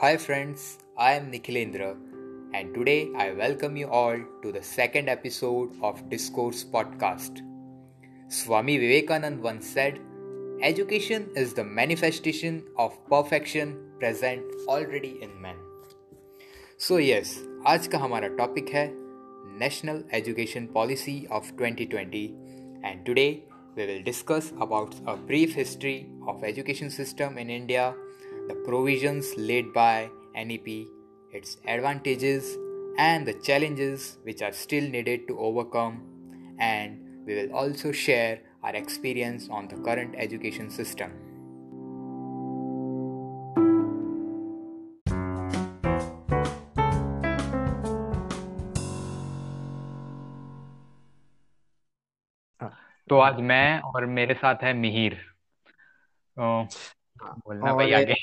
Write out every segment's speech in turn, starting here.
Hi, friends, I am Nikhilendra, and today I welcome you all to the second episode of Discourse Podcast. Swami Vivekanand once said, Education is the manifestation of perfection present already in man. So, yes, आज का हमारा topic है national education policy of 2020 and today we will discuss about a brief history of education system in India the provisions laid by NEP, its advantages, and the challenges which are still needed to overcome. And we will also share our experience on the current education system. तो आज मैं और मेरे साथ है मिहिर बोलना भाई आगे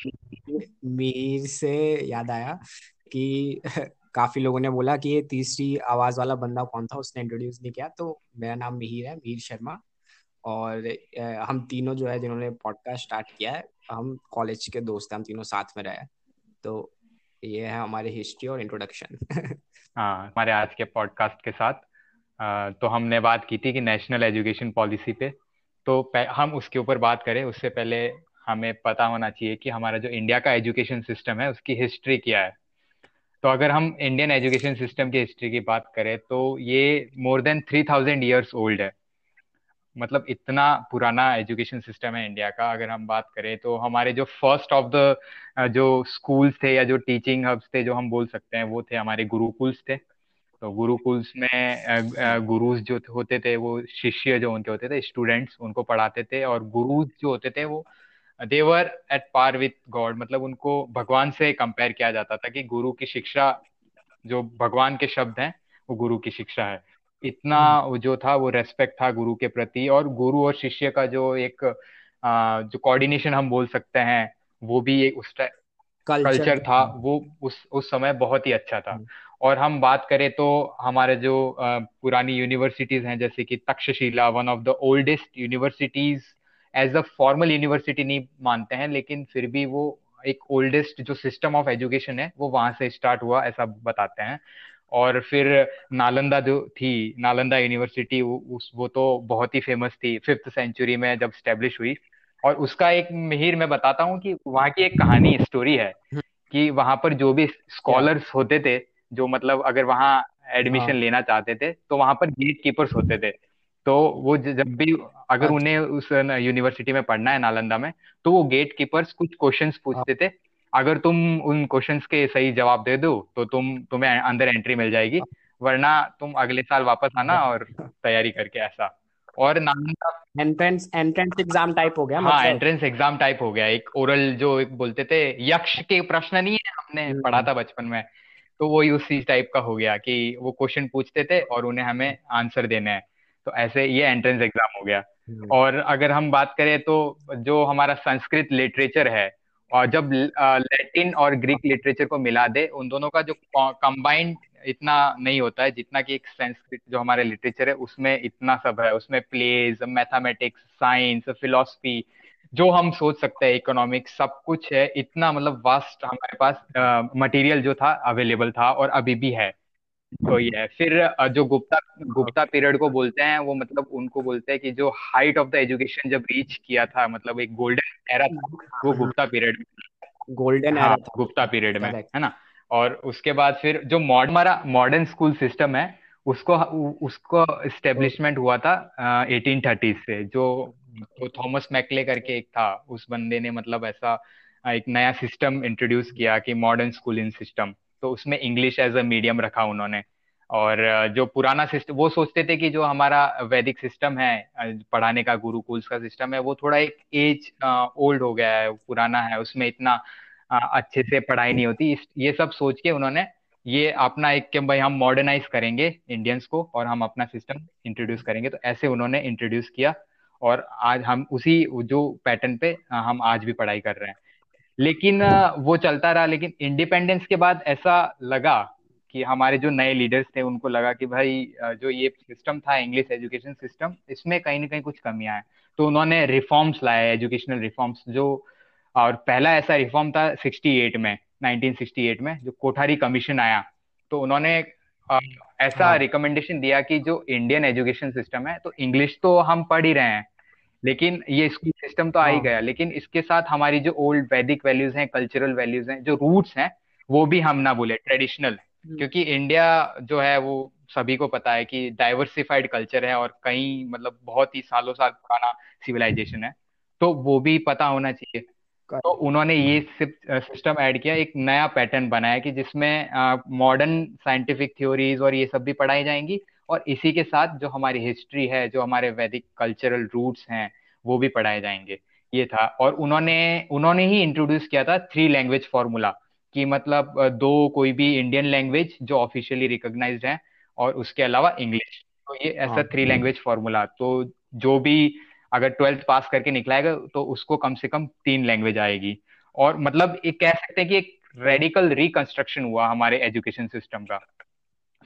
मीर से याद आया कि काफ़ी लोगों ने बोला कि ये तीसरी आवाज़ वाला बंदा कौन था उसने इंट्रोड्यूस नहीं किया तो मेरा नाम मिहिर है मिहिर शर्मा। और हम तीनों जो है जिन्होंने पॉडकास्ट स्टार्ट किया है हम कॉलेज के दोस्त हैं हम तीनों साथ में रहे तो ये है हमारे हिस्ट्री और इंट्रोडक्शन हाँ हमारे आज के पॉडकास्ट के साथ। आ, तो हमने बात की थी कि नेशनल एजुकेशन पॉलिसी पे। तो हम उसके ऊपर बात करें उससे पहले हमें पता होना चाहिए कि हमारा जो इंडिया का एजुकेशन सिस्टम है, उसकी हिस्ट्री क्या है। तो अगर हम इंडियन एजुकेशन सिस्टम की हिस्ट्री की बात करें तो ये more than three thousand years old है। मतलब इतना पुराना एजुकेशन सिस्टम है इंडिया का, अगर हम बात करें तो हमारे जो फ़र्स्ट ऑफ़ द जो स्कूल्स थे या जो टीचिंग हब्स थे, जो हम बोल सकते हैं, वो थे हमारे गुरुकुल्स थे। तो गुरुकुल्स में गुरुज जो होते थे, वो शिष्य जो उनके होते थे स्टूडेंट्स उनको पढ़ाते थे, और गुरुज जो होते थे, वो they were at par with god मतलब उनको भगवान से कंपेयर किया जाता था कि गुरु की शिक्षा जो भगवान के शब्द हैं वो गुरु की शिक्षा है इतना हम्म। जो था वो रेस्पेक्ट था गुरु के प्रति और गुरु और शिष्य का जो एक आ, जो कोऑर्डिनेशन हम बोल सकते हैं वो भी एक उस कल्चर था वो उस उस समय बहुत ही अच्छा था हम्म। और हम बात करें तो हमारे जो पुरानी यूनिवर्सिटीज हैं जैसे कि Takshashila one of the oldest universities as a formal university नहीं मानते हैं लेकिन फिर भी वो एक ओल्डेस्ट जो सिस्टम ऑफ़ एजुकेशन है वो वहाँ से स्टार्ट हुआ ऐसा बताते हैं। और फिर नालंदा जो थी नालंदा यूनिवर्सिटी उस वो तो बहुत ही फ़ेमस थी फिफ्थ सेंचुरी में जब स्टेब्लिश हुई। और उसका एक मिहिर मैं बताता हूँ कि वहाँ की एक कहानी स्टोरी है कि वहाँ पर जो भी स्कॉलर्स होते थे जो मतलब अगर वहाँ एडमिशन हाँ। लेना चाहते थे तो वहाँ पर गेट कीपर्स होते थे। तो वो जब भी अगर अच्छा। उन्हें उस यूनिवर्सिटी में पढ़ना है नालंदा में तो वो गेट कीपर्स कुछ क्वेश्चंस पूछते थे। अगर तुम उन क्वेश्चंस के सही जवाब दे दो तो तुम तुम्हें अंदर एंट्री मिल जाएगी। वरना तुम अगले साल वापस आना और तैयारी करके ऐसा। और Nalanda entrance entrance exam type हो गया हाँ एंट्रेंस एग्ज़ाम टाइप हो गया। एक ओरल जो एक बोलते थे यक्ष के प्रश्न नहीं है हमने हम्म। पढ़ा था बचपन में। तो वो उसी टाइप का हो गया कि वो क्वेश्चन पूछते थे और उन्हें हमें आंसर देना हैं। तो ऐसे ये एंट्रेंस एग्ज़ाम हो गया। हम्म। और अगर हम बात करें तो जो हमारा संस्कृत लिटरेचर है और जब लैटिन और ग्रीक लिटरेचर को मिला दे उन दोनों का जो कंबाइंड इतना नहीं होता है जितना कि एक संस्कृत जो हमारे लिटरेचर है उसमें इतना सब है। उसमें प्लेज मैथमेटिक्स साइंस फिलोसफी जो हम सोच सकते हैं इकोनॉमिक्स सब कुछ है। इतना मतलब वास्ट हमारे पास मटेरियल जो था अवेलेबल था और अभी भी है। तो ये है। फिर जो गुप्ता गुप्ता पीरियड को बोलते हैं वो मतलब उनको बोलते हैं कि जो हाइट ऑफ़ द एजुकेशन जब रीच किया था मतलब एक गोल्डन एरा था वो Gupta period golden era Gupta period में है ना? और उसके बाद फिर जो मॉडर्न हमारा मॉडर्न स्कूल सिस्टम है उसको उसको स्टेब्लिशमेंट हुआ था एटीन थर्टीज से। जो तो थॉमस मैकले करके एक था उस बंदे ने मतलब ऐसा एक नया सिस्टम इंट्रोड्यूस किया कि मॉडर्न स्कूलिंग सिस्टम तो उसमें इंग्लिश एज अ मीडियम रखा उन्होंने। और जो पुराना सिस्टम वो सोचते थे कि जो हमारा वैदिक सिस्टम है पढ़ाने का, गुरुकुल्स का सिस्टम है, वो थोड़ा एक एज ओल्ड हो गया है, पुराना है, उसमें इतना अच्छे से पढ़ाई नहीं होती। ये सब सोच के उन्होंने ये अपना एक कि भाई हम मॉडर्नाइज करेंगे इंडियंस को और हम अपना सिस्टम इंट्रोड्यूस करेंगे। तो ऐसे उन्होंने इंट्रोड्यूस किया और आज हम उसी, जो पैटर्न पे हम आज भी पढ़ाई कर रहे हैं। लेकिन वो चलता रहा लेकिन इंडिपेंडेंस के बाद ऐसा लगा कि हमारे जो नए लीडर्स थे उनको लगा कि भाई जो ये सिस्टम था इंग्लिश एजुकेशन सिस्टम इसमें कहीं ना कहीं कुछ कमियाँ हैं। तो उन्होंने रिफॉर्म्स लाए एजुकेशनल रिफॉर्म्स जो और पहला ऐसा रिफॉर्म था 68 में 1968 में जो कोठारी कमीशन आया। तो उन्होंने ऐसा रिकमेंडेशन हाँ। दिया कि जो इंडियन एजुकेशन सिस्टम है तो इंग्लिश तो हम पढ़ ही रहे हैं। लेकिन ये स्कूल सिस्टम तो आ ही हाँ। गया। लेकिन इसके साथ हमारी जो ओल्ड वैदिक वैल्यूज़ हैं कल्चरल वैल्यूज़ हैं जो रूट्स हैं वो भी हम ना बोले ट्रेडिशनल हम्म। क्योंकि इंडिया जो है वो सभी को पता है कि डाइवर्सिफाइड कल्चर है और कई मतलब बहुत ही सालों साल पुराना सिविलाइजेशन है। तो वो भी पता होना चाहिए। तो उन्होंने ये सिस्टम ऐड किया एक नया पैटर्न बनाया कि जिसमें मॉडर्न साइंटिफिक थ्योरीज और ये सब भी पढ़ाई जाएँगी। और इसी के साथ जो हमारी हिस्ट्री है जो हमारे वैदिक कल्चरल रूट्स हैं वो भी पढ़ाए जाएँगे। ये था। और उन्होंने उन्होंने ही इंट्रोड्यूस किया था थ्री लैंग्वेज फॉर्मूला कि मतलब दो कोई भी इंडियन लैंग्वेज जो ऑफिशियली रिकॉग्नाइज्ड है और उसके अलावा इंग्लिश तो ये ऐसा थ्री लैंग्वेज फॉर्मूला तो जो भी अगर ट्वेल्थ पास करके निकलाएगा तो उसको कम से कम तीन लैंग्वेज आएगी। और मतलब एक कह सकते हैं कि एक रेडिकल रिकंस्ट्रक्शन हुआ हमारे एजुकेशन सिस्टम का।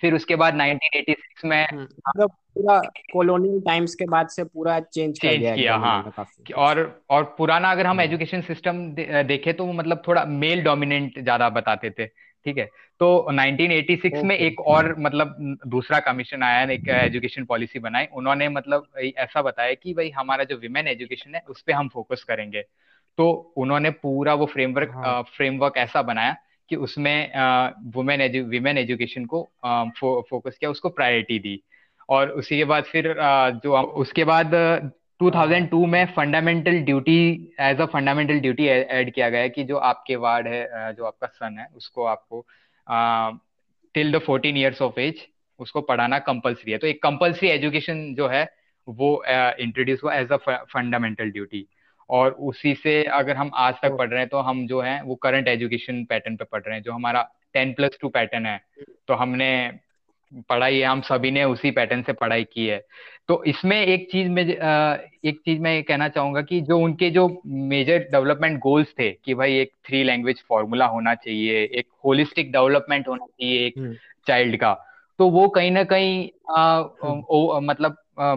फिर उसके बाद 1986 में हम्म, मतलब पूरा कॉलोनियल टाइम्स के बाद से पूरा चेंज कर दिया किया हाँ। और और पुराना अगर हम एजुकेशन हम्म। सिस्टम दे, देखे तो मतलब थोड़ा मेल डोमिनेंट ज़्यादा बताते थे ठीक है? तो 1986 में एक और मतलब दूसरा कमीशन आया एक एजुकेशन पॉलिसी बनाई। उन्होंने मतलब ऐसा बताया कि भाई हमारा जो विमेन एजुकेशन है उस पर हम फोकस करेंगे। तो उन्होंने पूरा वो फ्रेमवर्क हाँ. फ्रेमवर्क ऐसा बनाया कि उसमें वुमेन एजु विमेन एजुकेशन को फो, फोकस किया उसको प्रायोरिटी दी। और उसी के बाद फिर जो उसके बाद 2002 में fundamental duty as a fundamental duty add किया गया कि जो आपके वार्ड है जो आपका सन है उसको आपको till the fourteen years of age उसको पढ़ाना कंपलसरी है। तो एक कंपलसरी एजुकेशन जो है वो इंट्रोड्यूस हुआ एज अ फंडामेंटल ड्यूटी और उसी से अगर हम आज तक पढ़ रहे हैं तो हम जो है वो करंट एजुकेशन पैटर्न पे पढ़ रहे हैं जो हमारा टेन प्लस टू पैटर्न है तो हमने पढ़ाई है हम सभी ने उसी पैटर्न से पढ़ाई की है तो इसमें एक चीज़ में एक चीज़ मैं कहना चाहूँगा कि जो उनके जो मेजर डेवलपमेंट गोल्स थे कि भाई एक थ्री लैंग्वेज फॉर्मूला होना चाहिए एक होलिस्टिक डेवलपमेंट होना चाहिए एक चाइल्ड हम्म। का तो वो कहीं ना कहीं हम्म। मतलब आ,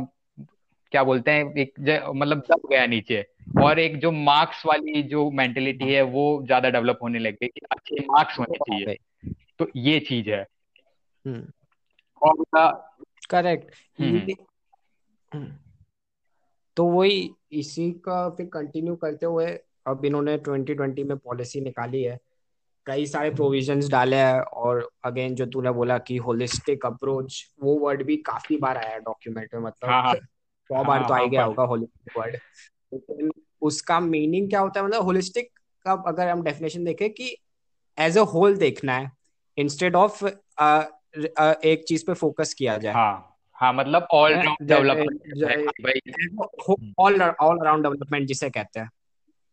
क्या बोलते हैं एक मतलब दब गया नीचे। और एक जो मार्क्स वाली जो मेंटेलिटी है वो ज़्यादा डेवलप होने लग गई कि अच्छे मार्क्स होने चाहिए। तो ये चीज़ है। हम्म। Correct hmm, hmm. तो वही इसी का फिर कंटिन्यू करते हुए अब इन्होंने 2020 में पॉलिसी निकाली है। कई सारे प्रोविजंस डाले हैं और अगेन जो तूने बोला कि होलिस्टिक अप्रोच वो वर्ड भी काफ़ी बार आया डॉक्यूमेंट में मतलब हाँ, हाँ, सौ हाँ, बार तो आ गया होगा होलिस्टिक वर्ड। लेकिन उसका मीनिंग क्या होता है? मतलब होलिस्टिक का अगर हम डेफिनेशन देखें कि एज अ होल देखना है इंस्टेड ऑफ़ एक चीज़ पे फोकस किया जाए। हाँ हाँ मतलब all round development all all around development जिसे कहते हैं।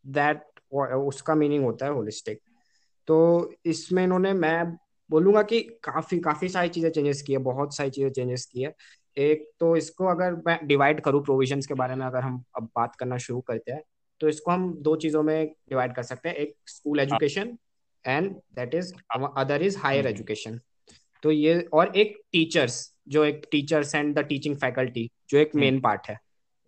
दैट उसका मीनिंग होता है होलिस्टिक तो इसमें इन्होंने मैं बोलूँगा कि काफ़ी काफ़ी सारी चीज़ें चेंजेस की है बहुत सारी चीज़ें चेंजेस की है। एक तो इसको अगर मैं डिवाइड करूँ प्रोविजंस के बारे में अगर हम अब बात करना शुरू करते हैं तो इसको हम दो चीज़ों में डिवाइड कर सकते हैं। एक school education and that is other is higher education तो ये और एक टीचर्स जो एक teachers and the teaching faculty जो एक मेन हम्म। पार्ट है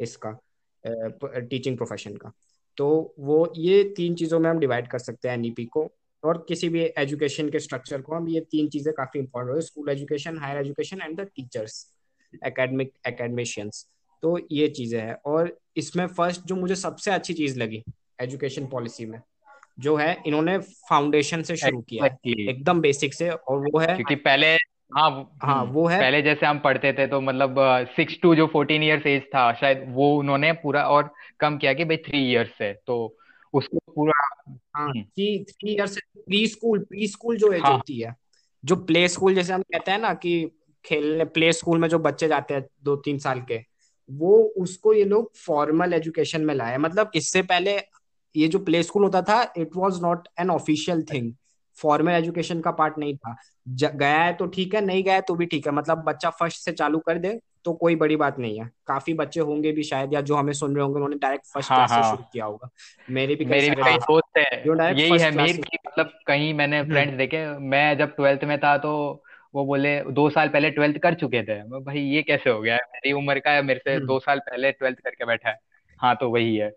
इसका टीचिंग प्रोफेशन का। तो वो ये तीन चीज़ों में हम डिवाइड कर सकते हैं एनईपी e को और किसी भी एजुकेशन के स्ट्रक्चर को। हम ये तीन चीज़ें काफ़ी इंपॉर्टेंट है school education higher education and the teachers academic academicians तो ये चीज़ें हैं। और इसमें फ़र्स्ट जो मुझे सबसे अच्छी चीज़ लगी एजुकेशन पॉलिसी में जो है इन्होंने फाउंडेशन से शुरू किया एकदम बेसिक से और वो है क्योंकि पहले हाँ हाँ वो है। पहले जैसे हम पढ़ते थे तो मतलब सिक्स टू जो फोर्टीन ईयर्स एज था शायद वो उन्होंने पूरा और कम किया कि भाई थ्री ईयर्स है तो उसको पूरा हाँ। कि three years pre school pre school जो एज हाँ, होती है जो प्ले स्कूल जैसे हम कहते हैं ना कि खेलने प्ले स्कूल में जो बच्चे जाते हैं दो तीन साल के वो उसको ये लोग फॉर्मल एजुकेशन में लाए। मतलब इससे पहले ये जो प्ले स्कूल होता था it was not an official thing formal education का पार्ट नहीं था। गया है तो ठीक है नहीं गया है तो भी ठीक है। मतलब बच्चा फ़र्स्ट से चालू कर दे तो कोई बड़ी बात नहीं है। काफ़ी बच्चे होंगे भी शायद या जो हमें सुन रहे होंगे उन्होंने डायरेक्ट फ़र्स्ट क्लास से हाँ। शुरू किया होगा। मेरे भी मेरे भी कई दोस्त है। यही है मेरे मतलब कहीं मैंने फ्रेंड्स हम्म। देखे। मैं जब ट्वेल्थ में था तो वो बोले दो साल पहले ट्वेल्थ कर चुके थे। भाई ये कैसे हो गया? मेरी उम्र का है मेरे से हम्म। दो साल पहले ट्वेल्थ करके बैठा है। हाँ तो वही है।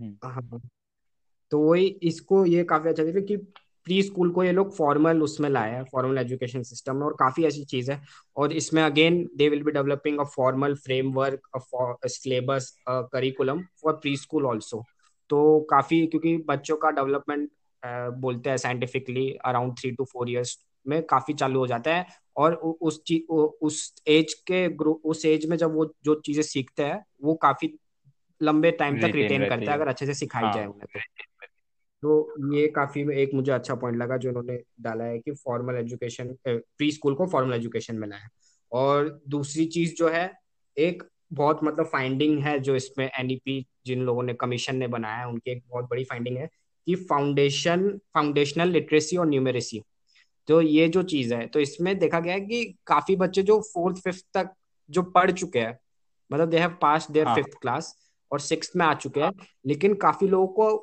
हम्म। हाँ, तो वही इसको ये काफ़ी अच्छा लगा कि प्री स्कूल को ये लोग फॉर्मल उसमें लाया है फॉर्मल एजुकेशन सिस्टम में और काफ़ी ऐसी चीज़ है। और इसमें again they will be developing a formal framework syllabus curriculum for pre school also तो काफ़ी क्योंकि बच्चों का डेवलपमेंट बोलते हैं scientifically around three to four years में काफ़ी चालू हो जाता है और उस चीज़ उस एज के ग्रुप उस एज में जब वो जो चीज़ें सीखते हैं वो काफ़ी लंबे टाइम तक रिटेन करते हैं अगर अच्छे से सिखाई हाँ, जाए उन्हें तो। तो ये काफ़ी एक मुझे अच्छा पॉइंट लगा जो उन्होंने डाला है कि फॉर्मल एजुकेशन प्री स्कूल को फॉर्मल एजुकेशन में लाया और दूसरी चीज़ जो है एक बहुत मतलब फाइंडिंग है जो इसमें एनईपी जिन लोगों ने कमीशन ने बनाया है उनकी एक बहुत बड़ी फाइंडिंग है कि फाउंडेशन फाउंडेशनल लिटरेसी और न्यूमेरेसी तो ये जो चीज़ है तो इसमें देखा गया है कि काफ़ी बच्चे जो फोर्थ फिफ्थ तक जो पढ़ चुके हैं मतलब they have pass their fifth class और सिक्स में आ चुके हैं लेकिन काफ़ी लोगों को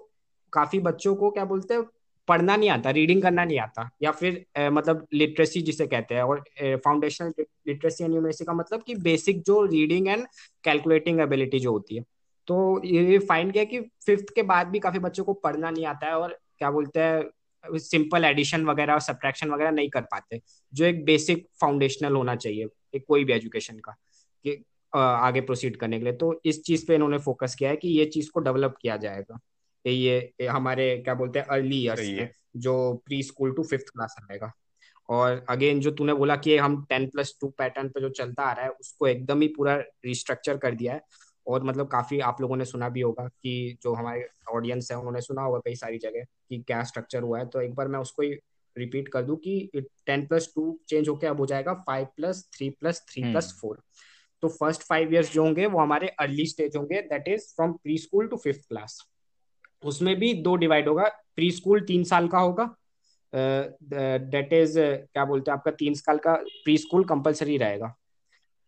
काफ़ी बच्चों को क्या बोलते हैं पढ़ना नहीं आता रीडिंग करना नहीं आता या फिर ए, मतलब लिटरेसी जिसे कहते हैं और फाउंडेशनल लिटरेसी एंड न्यूमेरेसी का मतलब कि बेसिक जो रीडिंग एंड कैलकुलेटिंग एबिलिटी जो होती है। तो ये फाइंड किया कि फिफ्थ के बाद भी काफ़ी बच्चों को पढ़ना नहीं आता है और क्या बोलते हैं सिंपल एडिशन वगैरह और सब्ट्रैक्शन वगैरह नहीं कर पाते। जो एक बेसिक फाउंडेशनल होना चाहिए एक कोई भी एजुकेशन का कि आगे प्रोसीड करने के लिए। तो इस चीज़ पे इन्होंने फोकस किया है कि ये चीज़ को डेवलप किया जाएगा। ये ये हमारे क्या बोलते हैं अर्ली ईयर्स में जो pre school to fifth class रहेगा और अगेन जो तूने बोला कि हम टेन प्लस टू पैटर्न पे जो चलता आ रहा है उसको एकदम ही पूरा रिस्ट्रक्चर कर दिया है। और मतलब काफ़ी आप लोगों ने सुना भी होगा कि जो हमारे ऑडियंस है उन्होंने सुना होगा कई सारी जगह कि क्या स्ट्रक्चर हुआ है। तो एक बार मैं उसको ही रिपीट कर दूँ कि टेन प्लस टू चेंज होकर अब हो जाएगा five plus three plus three plus four तो फ़र्स्ट फाइव ईयर्स जो होंगे वो हमारे अर्ली स्टेज होंगे that is from pre school to fifth class उसमें भी दो डिवाइड होगा प्री स्कूल तीन साल का होगा डेट इज़ uh, क्या बोलते हैं आपका तीन साल का प्री स्कूल कंपलसरी रहेगा।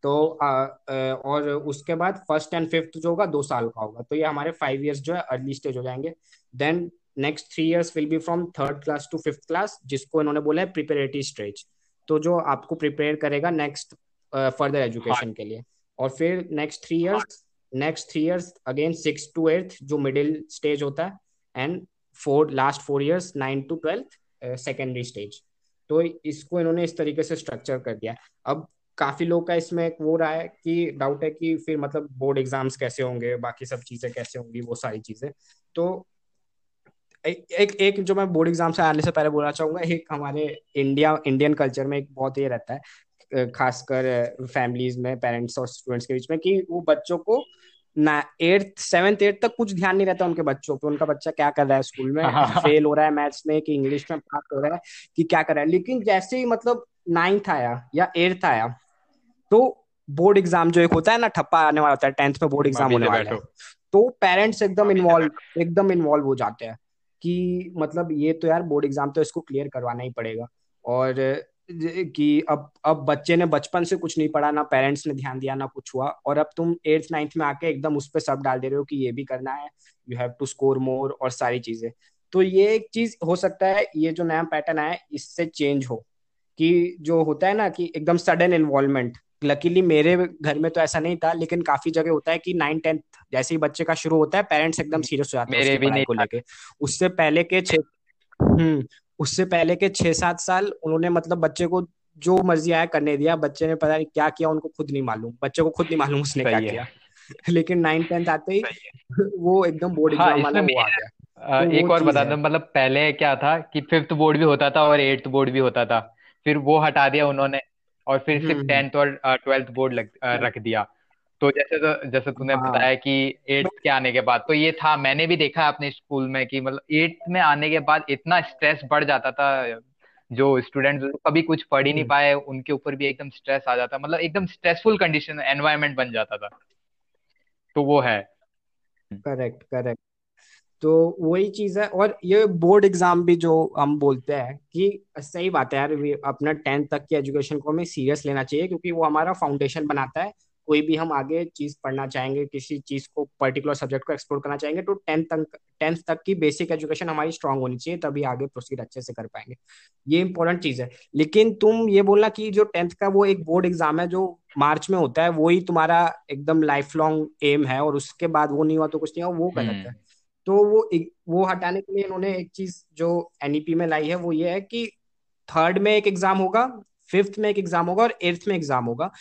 तो uh, uh, और उसके बाद फ़र्स्ट एंड फिफ्थ जो होगा दो साल का होगा। तो ये हमारे फाइव इयर्स जो है अर्ली स्टेज हो जाएँगे। Then next three years will be from third class to fifth class जिसको इन्होंने बोला है प्रिपेरेटरी स्टेज तो जो आपको प्रिपेयर करेगा नेक्स्ट फर्दर एजुकेशन के लिए। और फिर next three years next three years again six to eighth जो मिडिल स्टेज होता है and four last four years nine to twelfth secondary stage तो इसको इन्होंने इस तरीके से स्ट्रक्चर कर दिया अब काफ़ी लोग का इसमें एक वो रहा है कि डाउट है कि फिर मतलब बोर्ड एग्ज़ाम्स कैसे होंगे बाकी सब चीज़ें कैसे होंगी वो सारी चीज़ें। तो एक एक जो मैं बोर्ड एग्ज़ाम से आने से पहले बोलना चाहूँगा एक हमारे इंडिया इंडियन कल्चर में एक बहुत ये रहता है खासकर फैमिलीज़ में पेरेंट्स और स्टूडेंट्स के बीच में कि वो बच्चों को ना एट्थ सेवेंथ एट्थ तक कुछ ध्यान नहीं रहता उनके बच्चों पे। उनका बच्चा क्या कर रहा है स्कूल में? फेल हो रहा है मैथ्स में कि इंग्लिश में पास हो रहा है कि क्या कर रहा है? लेकिन जैसे ही मतलब नाइन्थ आया या एट्थ आया तो बोर्ड एग्ज़ाम जो एक होता है ना ठप्पा आने वाला होता है टेंथ में बोर्ड एग्ज़ाम होने वाला है। तो पेरेंट्स एकदम इन्वॉल्व एकदम इन्वॉल्व हो जाते हैं कि मतलब ये तो यार बोर्ड एग्ज़ाम तो इसको क्लियर करवाना ही पड़ेगा। और कि अब अब बच्चे ने बचपन से कुछ नहीं पढ़ा ना पेरेंट्स ने ध्यान दिया ना कुछ हुआ। और अब तुम एट्थ नाइन्थ में आके एकदम उस पर सब डाल दे रहे हो कि ये भी करना है। You have to score more और सारी चीज़ें। तो ये एक चीज़ हो सकता है ये जो नया पैटर्न आया इससे चेंज हो। कि जो होता है ना कि एकदम सडन इन्वॉल्वमेंट लकीली मेरे घर में तो ऐसा नहीं था लेकिन काफ़ी जगह होता है कि नाइन टेंथ जैसे ही बच्चे का शुरू होता है पेरेंट्स एकदम सीरियस हो जाते हैं मेरे भी नहीं को लेके। उससे पहले के छह हम्म उससे पहले के छह सात साल उन्होंने मतलब बच्चे को जो मर्ज़ी आया करने दिया। बच्चे ने पता नहीं क्या किया उनको खुद नहीं मालूम। बच्चे को खुद नहीं मालूम उसने क्या किया। लेकिन नाइन टेंथ आते ही वो एकदम बोर्ड एग्ज़ाम हाँ, वाला वो आ गया। तो एक और बता दो मतलब पहले क्या था कि फिफ्थ बोर्ड भी होता था और एट्थ बोर्ड भी होता था। फिर वो हटा दिया उन्होंने। और फिर सिर्फ़ टेंथ हम्म। और ट्वेल्थ बोर्ड लग, रख दिया तो जैसे तो जैसे तूने हाँ। बताया कि एट्थ के आने के बाद तो ये था मैंने भी देखा अपने स्कूल में कि मतलब एट्थ में आने के बाद इतना स्ट्रेस बढ़ जाता था जो स्टूडेंट कभी कुछ पढ़ ही नहीं हम्म। पाए उनके ऊपर भी एकदम स्ट्रेस आ जाता मतलब एकदम स्ट्रेसफुल कंडीशन एनवायरमेंट बन जाता था तो वो है करेक्ट करेक्ट तो वही चीज़ है। और ये बोर्ड एग्ज़ाम भी जो हम बोलते हैं कि सही बात है यार अपना टेंथ तक की एजुकेशन को हमें सीरियस लेना चाहिए क्योंकि वो हमारा फाउंडेशन बनाता है। कोई भी हम आगे चीज़ पढ़ना चाहेंगे किसी चीज़ को पर्टिकुलर सब्जेक्ट को एक्सप्लोर करना चाहेंगे तो टेंथ तक टेंथ तक की बेसिक एजुकेशन हमारी स्ट्रांग होनी चाहिए तभी आगे प्रोसीड अच्छे से कर पाएँगे। ये इंपॉर्टेंट चीज़ है। लेकिन तुम ये बोलना कि जो टेंथ का वो एक बोर्ड एग्ज़ाम है जो मार्च में होता है वही तुम्हारा एकदम लाइफ लॉन्ग एम है और उसके बाद वो नहीं हुआ तो कुछ नहीं हुआ वो गलत है। हम्म। तो वो वो हटाने के लिए इन्होंने एक चीज़ जो एनईपी में लाई है वो ये है कि थर्ड में एक एग्ज़ाम होगा फिफ्थ में एक एग्ज़ाम होगा और एट्थ में एग्ज़ाम होगा।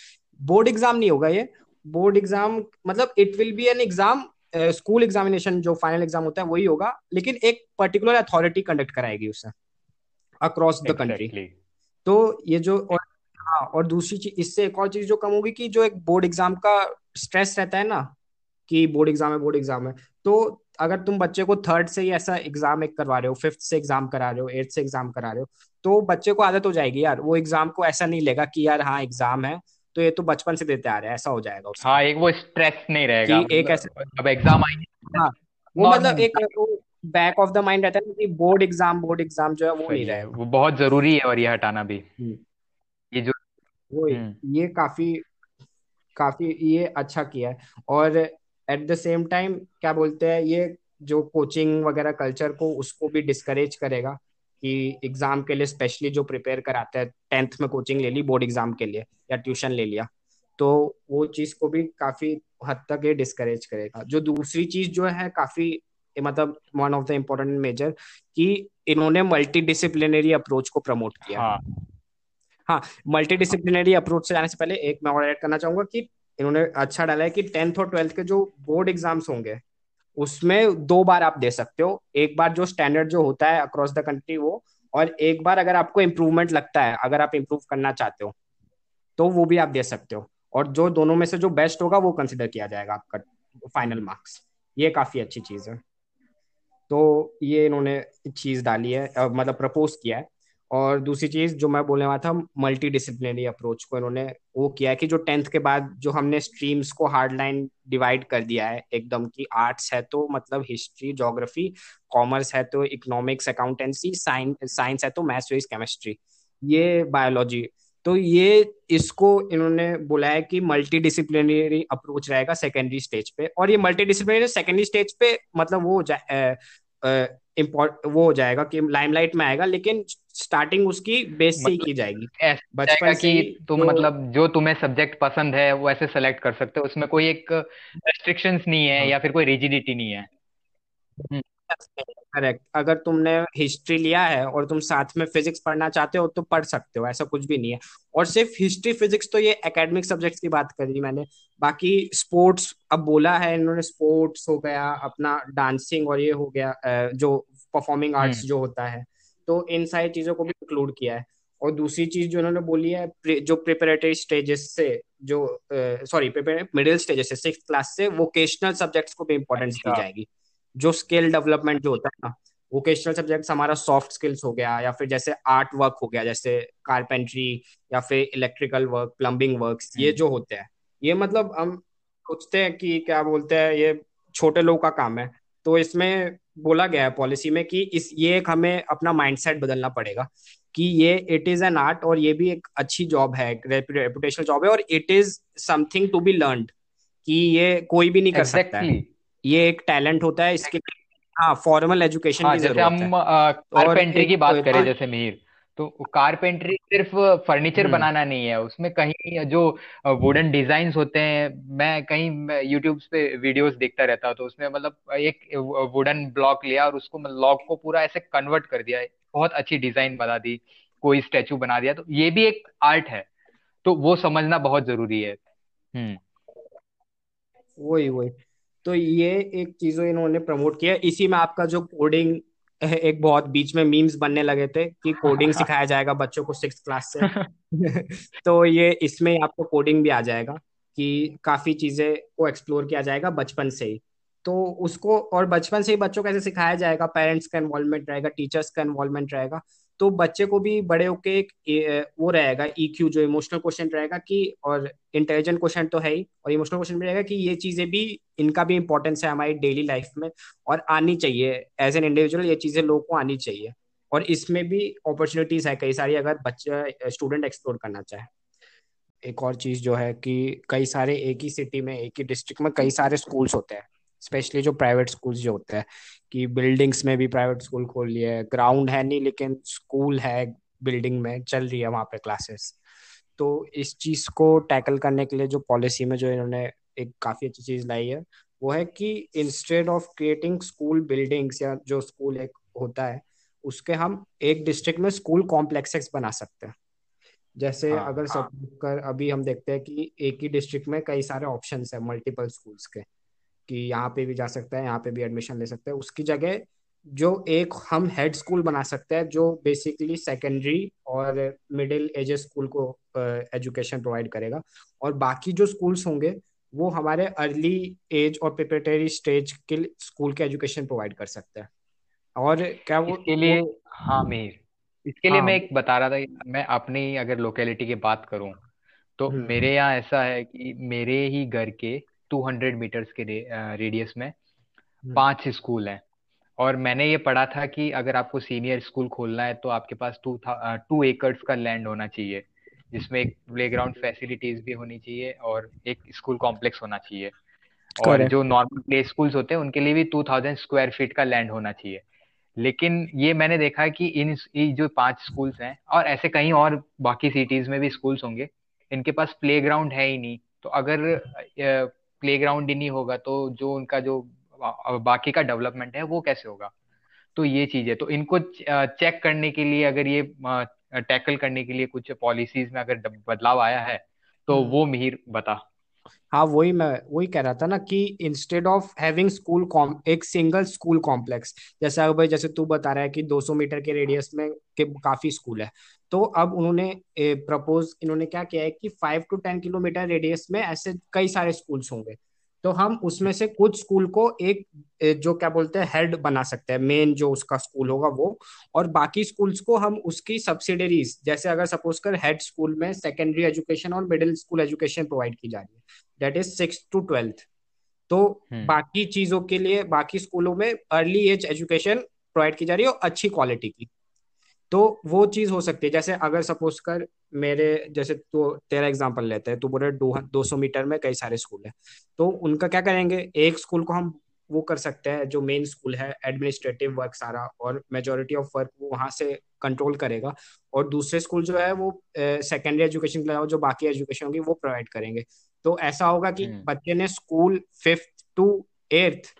बोर्ड एग्ज़ाम नहीं होगा ये। बोर्ड एग्ज़ाम मतलब it will be an exam school examination जो फाइनल एग्ज़ाम होता है वही होगा लेकिन एक पर्टिकुलर अथॉरिटी कंडक्ट कराएगी उसे अक्रॉस द कंट्री तो ये जो और हाँ और दूसरी चीज़ इससे एक और चीज़ जो कम होगी कि जो एक बोर्ड एग्ज़ाम का स्ट्रेस रहता है ना कि बोर्ड एग्ज़ाम है बोर्ड एग्ज़ाम है तो अगर तुम बच्चे को थर्ड से ही ऐसा एग्ज़ाम एक करवा रहे हो फिफ्थ से एग्ज़ाम करा रहे हो एट्थ से एग्ज़ाम करा रहे हो तो बच्चे को आदत हो जाएगी यार। वो एग्ज़ाम को ऐसा नहीं लेगा कि यार हाँ एग्ज़ाम है तो ये तो बचपन से देते आ रहे हैं ऐसा हो जाएगा उसका। हाँ एक वो स्ट्रेस नहीं रहेगा। कि एक ऐसे अब एग्ज़ाम आएँगे। हाँ वो मतलब एक बैक ऑफ़ द माइंड रहता है कि बोर्ड एग्ज़ाम बोर्ड एग्ज़ाम जो है वो नहीं रहेगा। वो बहुत ज़रूरी है और ये हटाना भी। हम्म। ये जो वो हम्म। ये काफ़ी काफ़ी ये अच्छा किया है। और एट द सेम टाइम क्या बोलते हैं ये जो कोचिंग वगैरह कल्चर को उसको भी डिस्करेज करेगा कि एग्ज़ाम के लिए स्पेशली जो प्रिपेयर कराते हैं टेंथ में कोचिंग ले ली बोर्ड एग्ज़ाम के लिए या ट्यूशन ले लिया तो वो चीज़ को भी काफ़ी हद तक ये डिस्करेज करेगा। जो दूसरी चीज़ जो है काफ़ी मतलब one of the important major कि इन्होंने मल्टी डिसिप्लिनरी अप्रोच को प्रमोट किया। हाँ। हाँ मल्टी डिसिप्लिनरी अप्रोच से जाने से पहले एक मैं और ऐड करना चाहूँगा कि इन्होंने अच्छा डाला है कि टेंथ और ट्वेल्थ के जो बोर्ड एग्ज़ाम्स होंगे, उसमें दो बार आप दे सकते हो। एक बार जो स्टैंडर्ड जो होता है अक्रॉस द कंट्री वो, और एक बार अगर आपको इम्प्रूवमेंट लगता है, अगर आप इम्प्रूव करना चाहते हो तो वो भी आप दे सकते हो। और जो दोनों में से जो बेस्ट होगा, वो कंसिडर किया जाएगा आपका फाइनल मार्क्स ये काफ़ी अच्छी चीज़ है। तो ये इन्होंने चीज़ डाली है मतलब प्रपोज किया है। और दूसरी चीज़ जो मैं बोलने वाला था मल्टी डिसिप्लिनरी अप्रोच को इन्होंने वो किया है कि जो टेंथ के बाद जो हमने स्ट्रीम्स को हार्ड लाइन डिवाइड कर दिया है, एकदम की आर्ट्स है तो मतलब हिस्ट्री जोग्राफी कॉमर्स है तो इकोनॉमिक्स अकाउंटेंसी साइंस है तो मैथ्स फिजिक्स केमिस्ट्री ये बायोलॉजी तो ये इसको इन्होंने बोला है कि मल्टी डिसिप्लिनरी अप्रोच रहेगा सेकेंडरी स्टेज पे। और ये मल्टी डिसिप्लिनरी सेकेंडरी स्टेज पे मतलब वो इम्पोर्ट वो हो जाएगा कि लाइमलाइट में आएगा लेकिन स्टार्टिंग उसकी बेस से ही की जाएगी बचपन की तुम तो, मतलब जो तुम्हें सब्जेक्ट पसंद है वो ऐसे सेलेक्ट कर सकते हो उसमें कोई एक रेस्ट्रिक्शंस नहीं है हाँ. या फिर कोई रिजिडिटी नहीं है हम्म। करेक्ट अगर तुमने हिस्ट्री लिया है और तुम साथ में फिजिक्स पढ़ना चाहते हो तो पढ़ सकते हो ऐसा कुछ भी नहीं है। और सिर्फ़ हिस्ट्री फिजिक्स तो ये एकेडमिक सब्जेक्ट्स की बात करी मैंने। बाकी स्पोर्ट्स अब बोला है इन्होंने स्पोर्ट्स हो गया अपना डांसिंग और ये हो गया जो परफॉर्मिंग आर्ट्स हम्म। जो होता है। तो इन सारी चीज़ों को भी इंक्लूड किया है। और दूसरी चीज़ जो उन्होंने बोली है जो प्रिपरेटरी स्टेजेस से जो सॉरी मिडिल स्टेजेस से सिक्स क्लास से वोकेशनल सब्जेक्ट्स को भी इम्पोर्टेंस दी अच्छा। जाएगी। जो स्किल डेवलपमेंट जो होता है ना वोकेशनल सब्जेक्ट्स हमारा सॉफ्ट स्किल्स हो गया या फिर जैसे आर्ट वर्क हो गया जैसे कारपेंट्री या फिर इलेक्ट्रिकल वर्क प्लम्बिंग वर्क ये हम्म। जो होते हैं ये मतलब हम सोचते हैं कि क्या बोलते हैं ये छोटे लोगों का काम है तो इसमें बोला गया है पॉलिसी में कि इस ये एक हमें अपना माइंडसेट बदलना पड़ेगा कि ये इट इज़ एन आर्ट और ये भी एक अच्छी जॉब है रेपुटेशनल जॉब है और it is something to be learn कि ये कोई भी नहीं कर exactly. सकता है ये एक टैलेंट होता है इसके लिए हाँ फॉर्मल एजुकेशन हाँ, की जैसे हम कारपेंट्री की बात करें जैसे मीर तो कारपेंट्री सिर्फ़ फर्नीचर हम्म। बनाना नहीं है उसमें कहीं जो वुडन डिज़ाइन होते हैं मैं कहीं यूट्यूब पे वीडियोस देखता रहता हूँ तो उसमें मतलब एक वुडन ब्लॉक लिया और उसको लॉक को पूरा ऐसे कन्वर्ट कर दिया बहुत अच्छी डिज़ाइन बना दी कोई स्टेचू बना दिया तो ये भी एक आर्ट है तो वो समझना बहुत ज़रूरी है। हम्म। वही वही। तो ये एक चीज़ इन्होंने प्रमोट किया। इसी में आपका जो कोडिंग एक बहुत बीच में मीम्स बनने लगे थे कि कोडिंग सिखाया जाएगा बच्चों को सिक्स क्लास से। तो ये इसमें आपको कोडिंग भी आ जाएगा कि काफ़ी चीज़ें को एक्सप्लोर किया जाएगा बचपन से ही। तो उसको और बचपन से ही बच्चों को कैसे सिखाया जाएगा पेरेंट्स का इन्वॉल्वमेंट रहेगा टीचर्स का इन्वॉल्वमेंट रहेगा। तो बच्चे को भी बड़े होके एक वो रहेगा ईक्यू e जो इमोशनल क्वेश्चन रहेगा कि, और इंटेलिजेंट क्वेश्चन तो है ही, और इमोशनल क्वेश्चन भी रहेगा कि ये चीज़ें भी, इनका भी इंपॉर्टेंस है हमारी डेली लाइफ में, और आनी चाहिए। एज एन इंडिविजुअल ये चीज़ें लोगों को आनी चाहिए, और इसमें भी अपॉर्चुनिटीज़ है कई सारी अगर बच्चा स्टूडेंट एक्सप्लोर करना चाहे। एक और चीज़ जो है कि कई सारे एक ही सिटी में, एक ही डिस्ट्रिक्ट में कई सारे स्कूल्स होते हैं। स्पेशली जो प्राइवेट स्कूल्स जो होते हैं कि बिल्डिंग्स में भी प्राइवेट स्कूल खोल लिए ग्राउंड है नहीं लेकिन स्कूल है बिल्डिंग में चल रही है वहाँ पे क्लासेस तो इस चीज़ को टैकल करने के लिए जो पॉलिसी में जो इन्होंने एक काफ़ी अच्छी चीज़ लाई है वो है कि instead of creating school buildings या जो स्कूल एक होता है उसके हम एक डिस्ट्रिक्ट में स्कूल कॉम्प्लेक्सेस बना सकते हैं. जैसे हाँ, अगर सब कर अभी हम देखते हैं कि एक ही डिस्ट्रिक्ट में कई सारे ऑप्शन है मल्टीपल स्कूल्स के. कि यहाँ पे भी जा सकता है यहाँ पे भी एडमिशन ले सकते हैं। उसकी जगह जो एक हम हेड स्कूल बना सकते हैं जो बेसिकली सेकेंडरी और मिडिल एज स्कूल को एजुकेशन प्रोवाइड करेगा। और बाकी जो स्कूल्स होंगे वो हमारे अर्ली एज और प्रिपरेटरी स्टेज के स्कूल के एजुकेशन प्रोवाइड कर सकते हैं। और क्या वो इसके लिए हाँ मीर। इसके लिए हाँ, मैं एक बता रहा था मैं अपनी अगर लोकेलिटी की बात करूँ तो हम्म। मेरे यहाँ ऐसा है कि मेरे ही घर के 200 मीटर्स के रे, रेडियस में हम्म। पाँच स्कूल हैं। और मैंने ये पढ़ा था कि अगर आपको सीनियर स्कूल खोलना है तो आपके पास टू टू एकर्स का लैंड होना चाहिए जिसमें एक प्ले ग्राउंड फैसिलिटीज़ भी होनी चाहिए और एक स्कूल कॉम्प्लेक्स होना चाहिए। और जो नॉर्मल प्ले स्कूल्स होते हैं उनके लिए भी टू थाउज़ेंड स्क्वायर फीट का लैंड होना चाहिए। लेकिन ये मैंने देखा कि इन जो पाँच स्कूल्स हैं और ऐसे कहीं और बाकी सिटीज़ में भी स्कूल्स होंगे इनके पास प्ले ग्राउंड है ही नहीं। तो अगर प्ले ग्राउंड ही नहीं होगा तो जो उनका जो बाकी का डेवलपमेंट है वो कैसे होगा? तो ये चीज़ है। तो इनको चेक करने के लिए अगर ये टैकल करने के लिए कुछ पॉलिसीज़ में अगर बदलाव आया है तो हम्म। वो मिहिर बता। हाँ वही मैं, वही कह रहा था ना कि इंस्टेड ऑफ़ हैविंग स्कूल एक सिंगल स्कूल कॉम्प्लेक्स जैसे अब भाई, जैसे तू बता रहा है कि 200 मीटर के रेडियस में के काफ़ी स्कूल है। तो अब उन्होंने प्रपोज इन्होंने क्या किया है कि five to ten kilometre radius में ऐसे कई सारे स्कूल्स होंगे। तो हम उसमें से कुछ स्कूल को एक जो क्या बोलते हैं हेड बना सकते हैं मेन जो उसका स्कूल होगा वो। और बाकी स्कूल्स को हम उसकी सब्सिडरीज जैसे अगर सपोज़ कर हेड स्कूल में सेकेंडरी एजुकेशन और मिडिल स्कूल एजुकेशन प्रोवाइड की जा रही है। That is six to twelfth तो हम्म। बाकी चीज़ों के लिए बाकी स्कूलों में अर्ली एज एजुकेशन प्रोवाइड की जा रही है और अच्छी क्वालिटी की। तो वो चीज़ हो सकती है। जैसे अगर सपोज़ कर मेरे जैसे तो तेरा एग्जांपल लेते हैं तो बोले दो सौ मीटर में कई सारे स्कूल है। तो उनका क्या करेंगे? एक स्कूल को हम वो कर सकते हैं जो मेन स्कूल है एडमिनिस्ट्रेटिव वर्क सारा और मेजोरिटी ऑफ़ वर्क वो वहाँ से कंट्रोल करेगा। और दूसरे स्कूल जो है वो सेकेंडरी एजुकेशन के अलावा जो बाकी एजुकेशन होगी वो प्रोवाइड करेंगे। तो ऐसा होगा कि हम्म। बच्चे ने स्कूल फिफ्थ टू एट्थ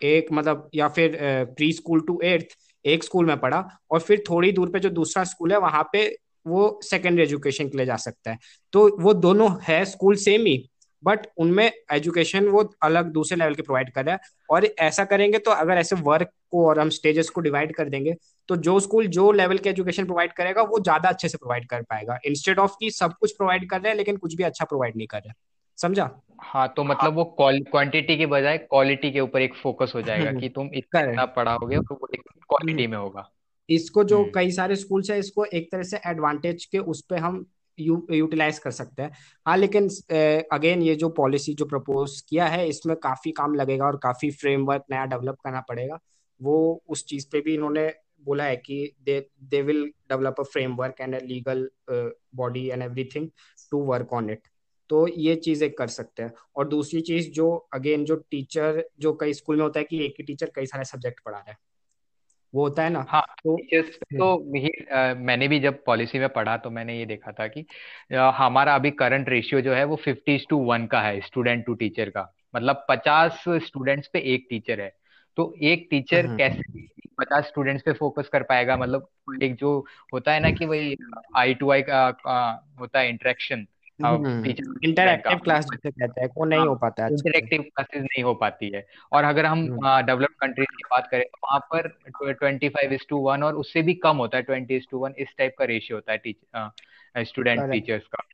एक मतलब या फिर प्री स्कूल टू एट्थ एक स्कूल में पढ़ा और फिर थोड़ी दूर पे जो दूसरा स्कूल है, वहाँ पे वो सेकेंडरी एजुकेशन के लिए जा सकता है। तो वो दोनों है स्कूल सेम ही बट उनमें एजुकेशन वो अलग दूसरे लेवल के प्रोवाइड कर रहा है। और ऐसा करेंगे तो अगर ऐसे वर्क को और हम स्टेजेस को डिवाइड कर देंगे तो जो स्कूल जो लेवल के एजुकेशन प्रोवाइड करेगा, वो ज़्यादा अच्छे से प्रोवाइड कर पाएगा। इंस्टेड ऑफ़ की सब कुछ प्रोवाइड कर रहे हैं, लेकिन कुछ भी अच्छा प्रोवाइड नहीं कर रहे। समझा? हाँ तो मतलब वो क्वांटिटी के बजाय क्वालिटी के ऊपर एक फोकस हो जाएगा कि तुम इतना पढ़ाओगे तो वो क्वालिटी में होगा। इसको जो हम्म। कई सारे स्कूल्स है इसको एक तरह से एडवांटेज के उस पर हम यू, यूटिलाइज कर सकते हैं। हाँ लेकिन अगेन ये जो पॉलिसी जो प्रपोज किया है इसमें काफ़ी काम लगेगा और काफ़ी फ्रेमवर्क नया डेवलप करना पड़ेगा। वो उस चीज़ पे भी इन्होंने बोला है कि they they will develop a framework and a legal body and everything to work on it तो ये चीज़ें कर सकते हैं। और दूसरी चीज़ जो अगेन जो टीचर जो कई स्कूल में होता है कि एक ही टीचर कई सारे सब्जेक्ट पढ़ा रहा है। वो होता है ना? हाँ तो तो ही आ, मैंने भी जब पॉलिसी में पढ़ा तो मैंने ये देखा था कि आ, हमारा अभी करंट रेशियो जो है वो फिफ्टी टू वन का है स्टूडेंट टू टीचर का। मतलब पचास स्टूडेंट्स पे एक टीचर है। तो एक टीचर हम्म। कैसे पचास स्टूडेंट्स पे फोकस कर पाएगा? मतलब एक जो होता है ना कि वही आई टू आई का होता है इंटरेक्शन इंटरएक्टिव क्लास जिसे कहते हैं वो नहीं हो पाता है इंटरएक्टिव क्लासेस नहीं हो पाती है। और अगर हम डेवलप्ड हम्म। कंट्रीज़ की बात करें तो वहाँ पर twenty five is to one और उससे भी कम होता है ट्वेंटी इज़ टू वन इस टाइप का रेशियो होता है स्टूडेंट टीचर्स का।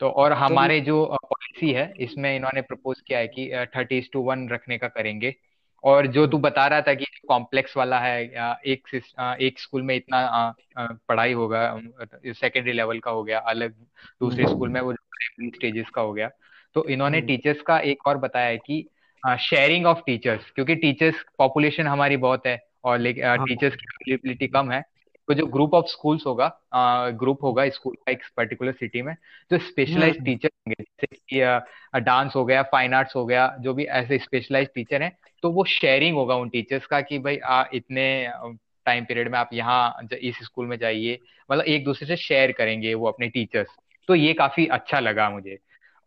तो और तो हमारे जो पॉलिसी है इसमें इन्होंने प्रपोज किया है कि थर्टी इज़ टू वन रखने का करेंगे। और जो तू बता रहा था कि कॉम्प्लेक्स वाला है एक एक स्कूल में इतना पढ़ाई होगा सेकेंडरी लेवल का हो गया अलग दूसरे स्कूल में वो स्टेजेस का हो गया तो इन्होंने टीचर्स हम्म। का एक और बताया है कि शेयरिंग ऑफ़ टीचर्स क्योंकि टीचर्स पॉपुलेशन हमारी बहुत है और टीचर्स हाँ। की अवेलेबिलिटी कम है तो जो ग्रुप ऑफ़ स्कूल्स होगा ग्रुप होगा स्कूल का एक पर्टिकुलर सिटी में जो स्पेशलाइज टीचर हम्म। होंगे जैसे कि डांस हो गया फाइन आर्ट्स हो गया जो भी ऐसे स्पेशलाइज टीचर हैं तो वो शेयरिंग होगा उन टीचर्स का कि भाई आ, इतने टाइम पीरियड में आप यहाँ इस स्कूल में जाइए मतलब एक दूसरे से शेयर करेंगे वो अपने टीचर्स तो ये काफ़ी अच्छा लगा मुझे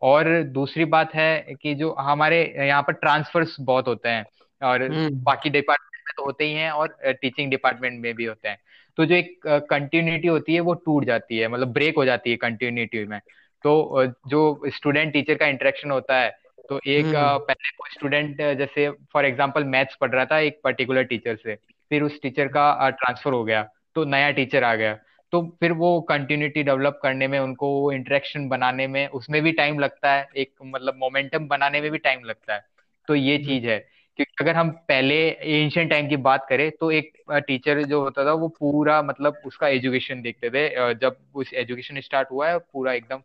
और दूसरी बात है कि जो हमारे यहाँ पर ट्रांसफर्स बहुत होते हैं और हम्म। बाकी डिपार्टमेंट में तो होते ही हैं और टीचिंग डिपार्टमेंट में भी होते हैं तो जो एक कंटिन्यूटी होती है वो टूट जाती है मतलब ब्रेक हो जाती है कंटिन्यूटी में तो जो स्टूडेंट टीचर का इंटरेक्शन होता है तो एक हम्म। पहले कोई स्टूडेंट जैसे फॉर एग्ज़ाम्पल मैथ्स पढ़ रहा था एक पर्टिकुलर टीचर से फिर उस टीचर का ट्रांसफ़र हो गया तो नया टीचर आ गया तो फिर वो कंटिन्यूटी डेवलप करने में उनको वो इंटरेक्शन बनाने में उसमें भी टाइम लगता है एक मतलब मोमेंटम बनाने में भी टाइम लगता है तो ये हम्म। चीज़ है क्योंकि अगर हम पहले एंशियंट टाइम की बात करें तो एक टीचर जो होता था वो पूरा मतलब उसका एजुकेशन देखते थे। जब उस एजुकेशन स्टार्ट हुआ है पूरा एकदम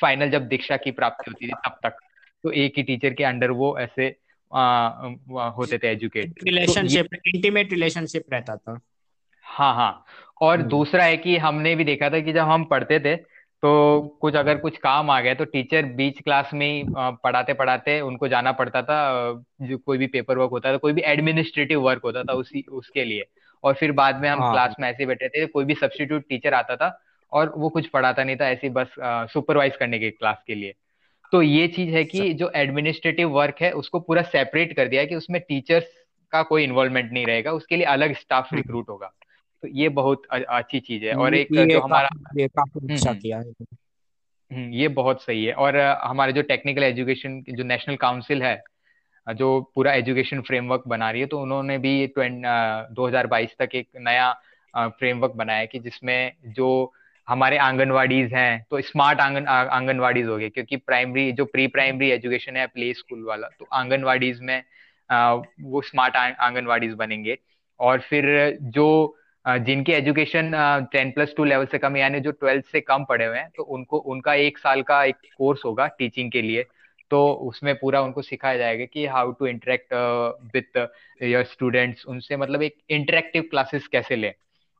फाइनल जब दीक्षा की प्राप्ति होती थी तब तक। तो एक ही टीचर के अंडर वो ऐसे आ, होते थे एजुकेट रिलेशनशिप इंटीमेट रिलेशनशिप रहता था। हाँ हाँ। और हम्म। दूसरा है कि हमने भी देखा था कि जब हम पढ़ते थे तो कुछ अगर कुछ काम आ गया तो टीचर बीच क्लास में ही पढ़ाते पढ़ाते उनको जाना पड़ता था जो कोई भी पेपर वर्क होता था कोई भी एडमिनिस्ट्रेटिव वर्क होता था उसी उसके लिए और फिर बाद में हम हाँ। क्लास में ऐसे बैठे थे कोई भी सब्सटीट्यूट टीचर आता था और वो कुछ पढ़ाता नहीं था ऐसे बस सुपरवाइज करने के क्लास के लिए तो ये चीज़ है कि जो एडमिनिस्ट्रेटिव वर्क है उसको पूरा सेपरेट कर दिया है कि उसमें टीचर्स का कोई इन्वॉल्वमेंट नहीं रहेगा उसके लिए अलग स्टाफ रिक्रूट हम्म। होगा तो ये बहुत अच्छी चीज़ है। और एक जो हमारा ये काफ़ी हम्म, अच्छा हम्म। किया है ये बहुत सही है। और हमारे जो टेक्निकल एजुकेशन जो नेशनल काउंसिल है जो पूरा एजुकेशन फ्रेमवर्क बना रही है तो उन्होंने भी दो हज़ार बाईस तक एक नया फ्रेमवर्क बनाया कि जिसमें जो हमारे आंगनवाड़ीज हैं तो स्मार्ट आँगन आंगनवाड़ीज हो गए क्योंकि प्राइमरी जो प्री प्राइमरी एजुकेशन है प्ले स्कूल वाला तो आंगनवाड़ीज में वो स्मार्ट आंगनवाड़ीज बनेंगे। और फिर जो जिनकी education ten plus two level से कम यानी जो ट्वेल्थ से कम पढ़े हुए हैं तो उनको उनका एक साल का एक कोर्स होगा टीचिंग के लिए। तो उसमें पूरा उनको सिखाया जाएगा कि how to interact with your students उनसे मतलब एक इंटरेक्टिव क्लासेस कैसे लें।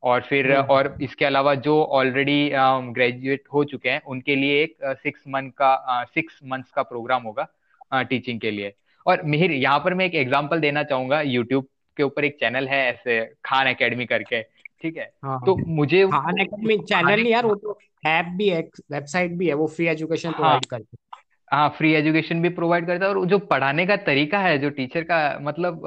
और फिर हम्म। और इसके अलावा जो ऑलरेडी ग्रेजुएट हो चुके हैं उनके लिए एक सिक्स मंथ का सिक्स मंथ्स का प्रोग्राम होगा टीचिंग के लिए। और मिहिर यहाँ पर मैं एक एग्ज़ाम्पल देना चाहूँगा यूट्यूब के ऊपर एक चैनल है ऐसे खान एकेडमी करके। ठीक है? हाँ, तो मुझे खान एकेडमी चैनल नहीं यार वो तो ऐप भी है वेबसाइट भी है वो फ्री एजुकेशन प्रोवाइड करते हाँ। फ्री एजुकेशन भी प्रोवाइड करता है और जो पढ़ाने का तरीका है जो टीचर का मतलब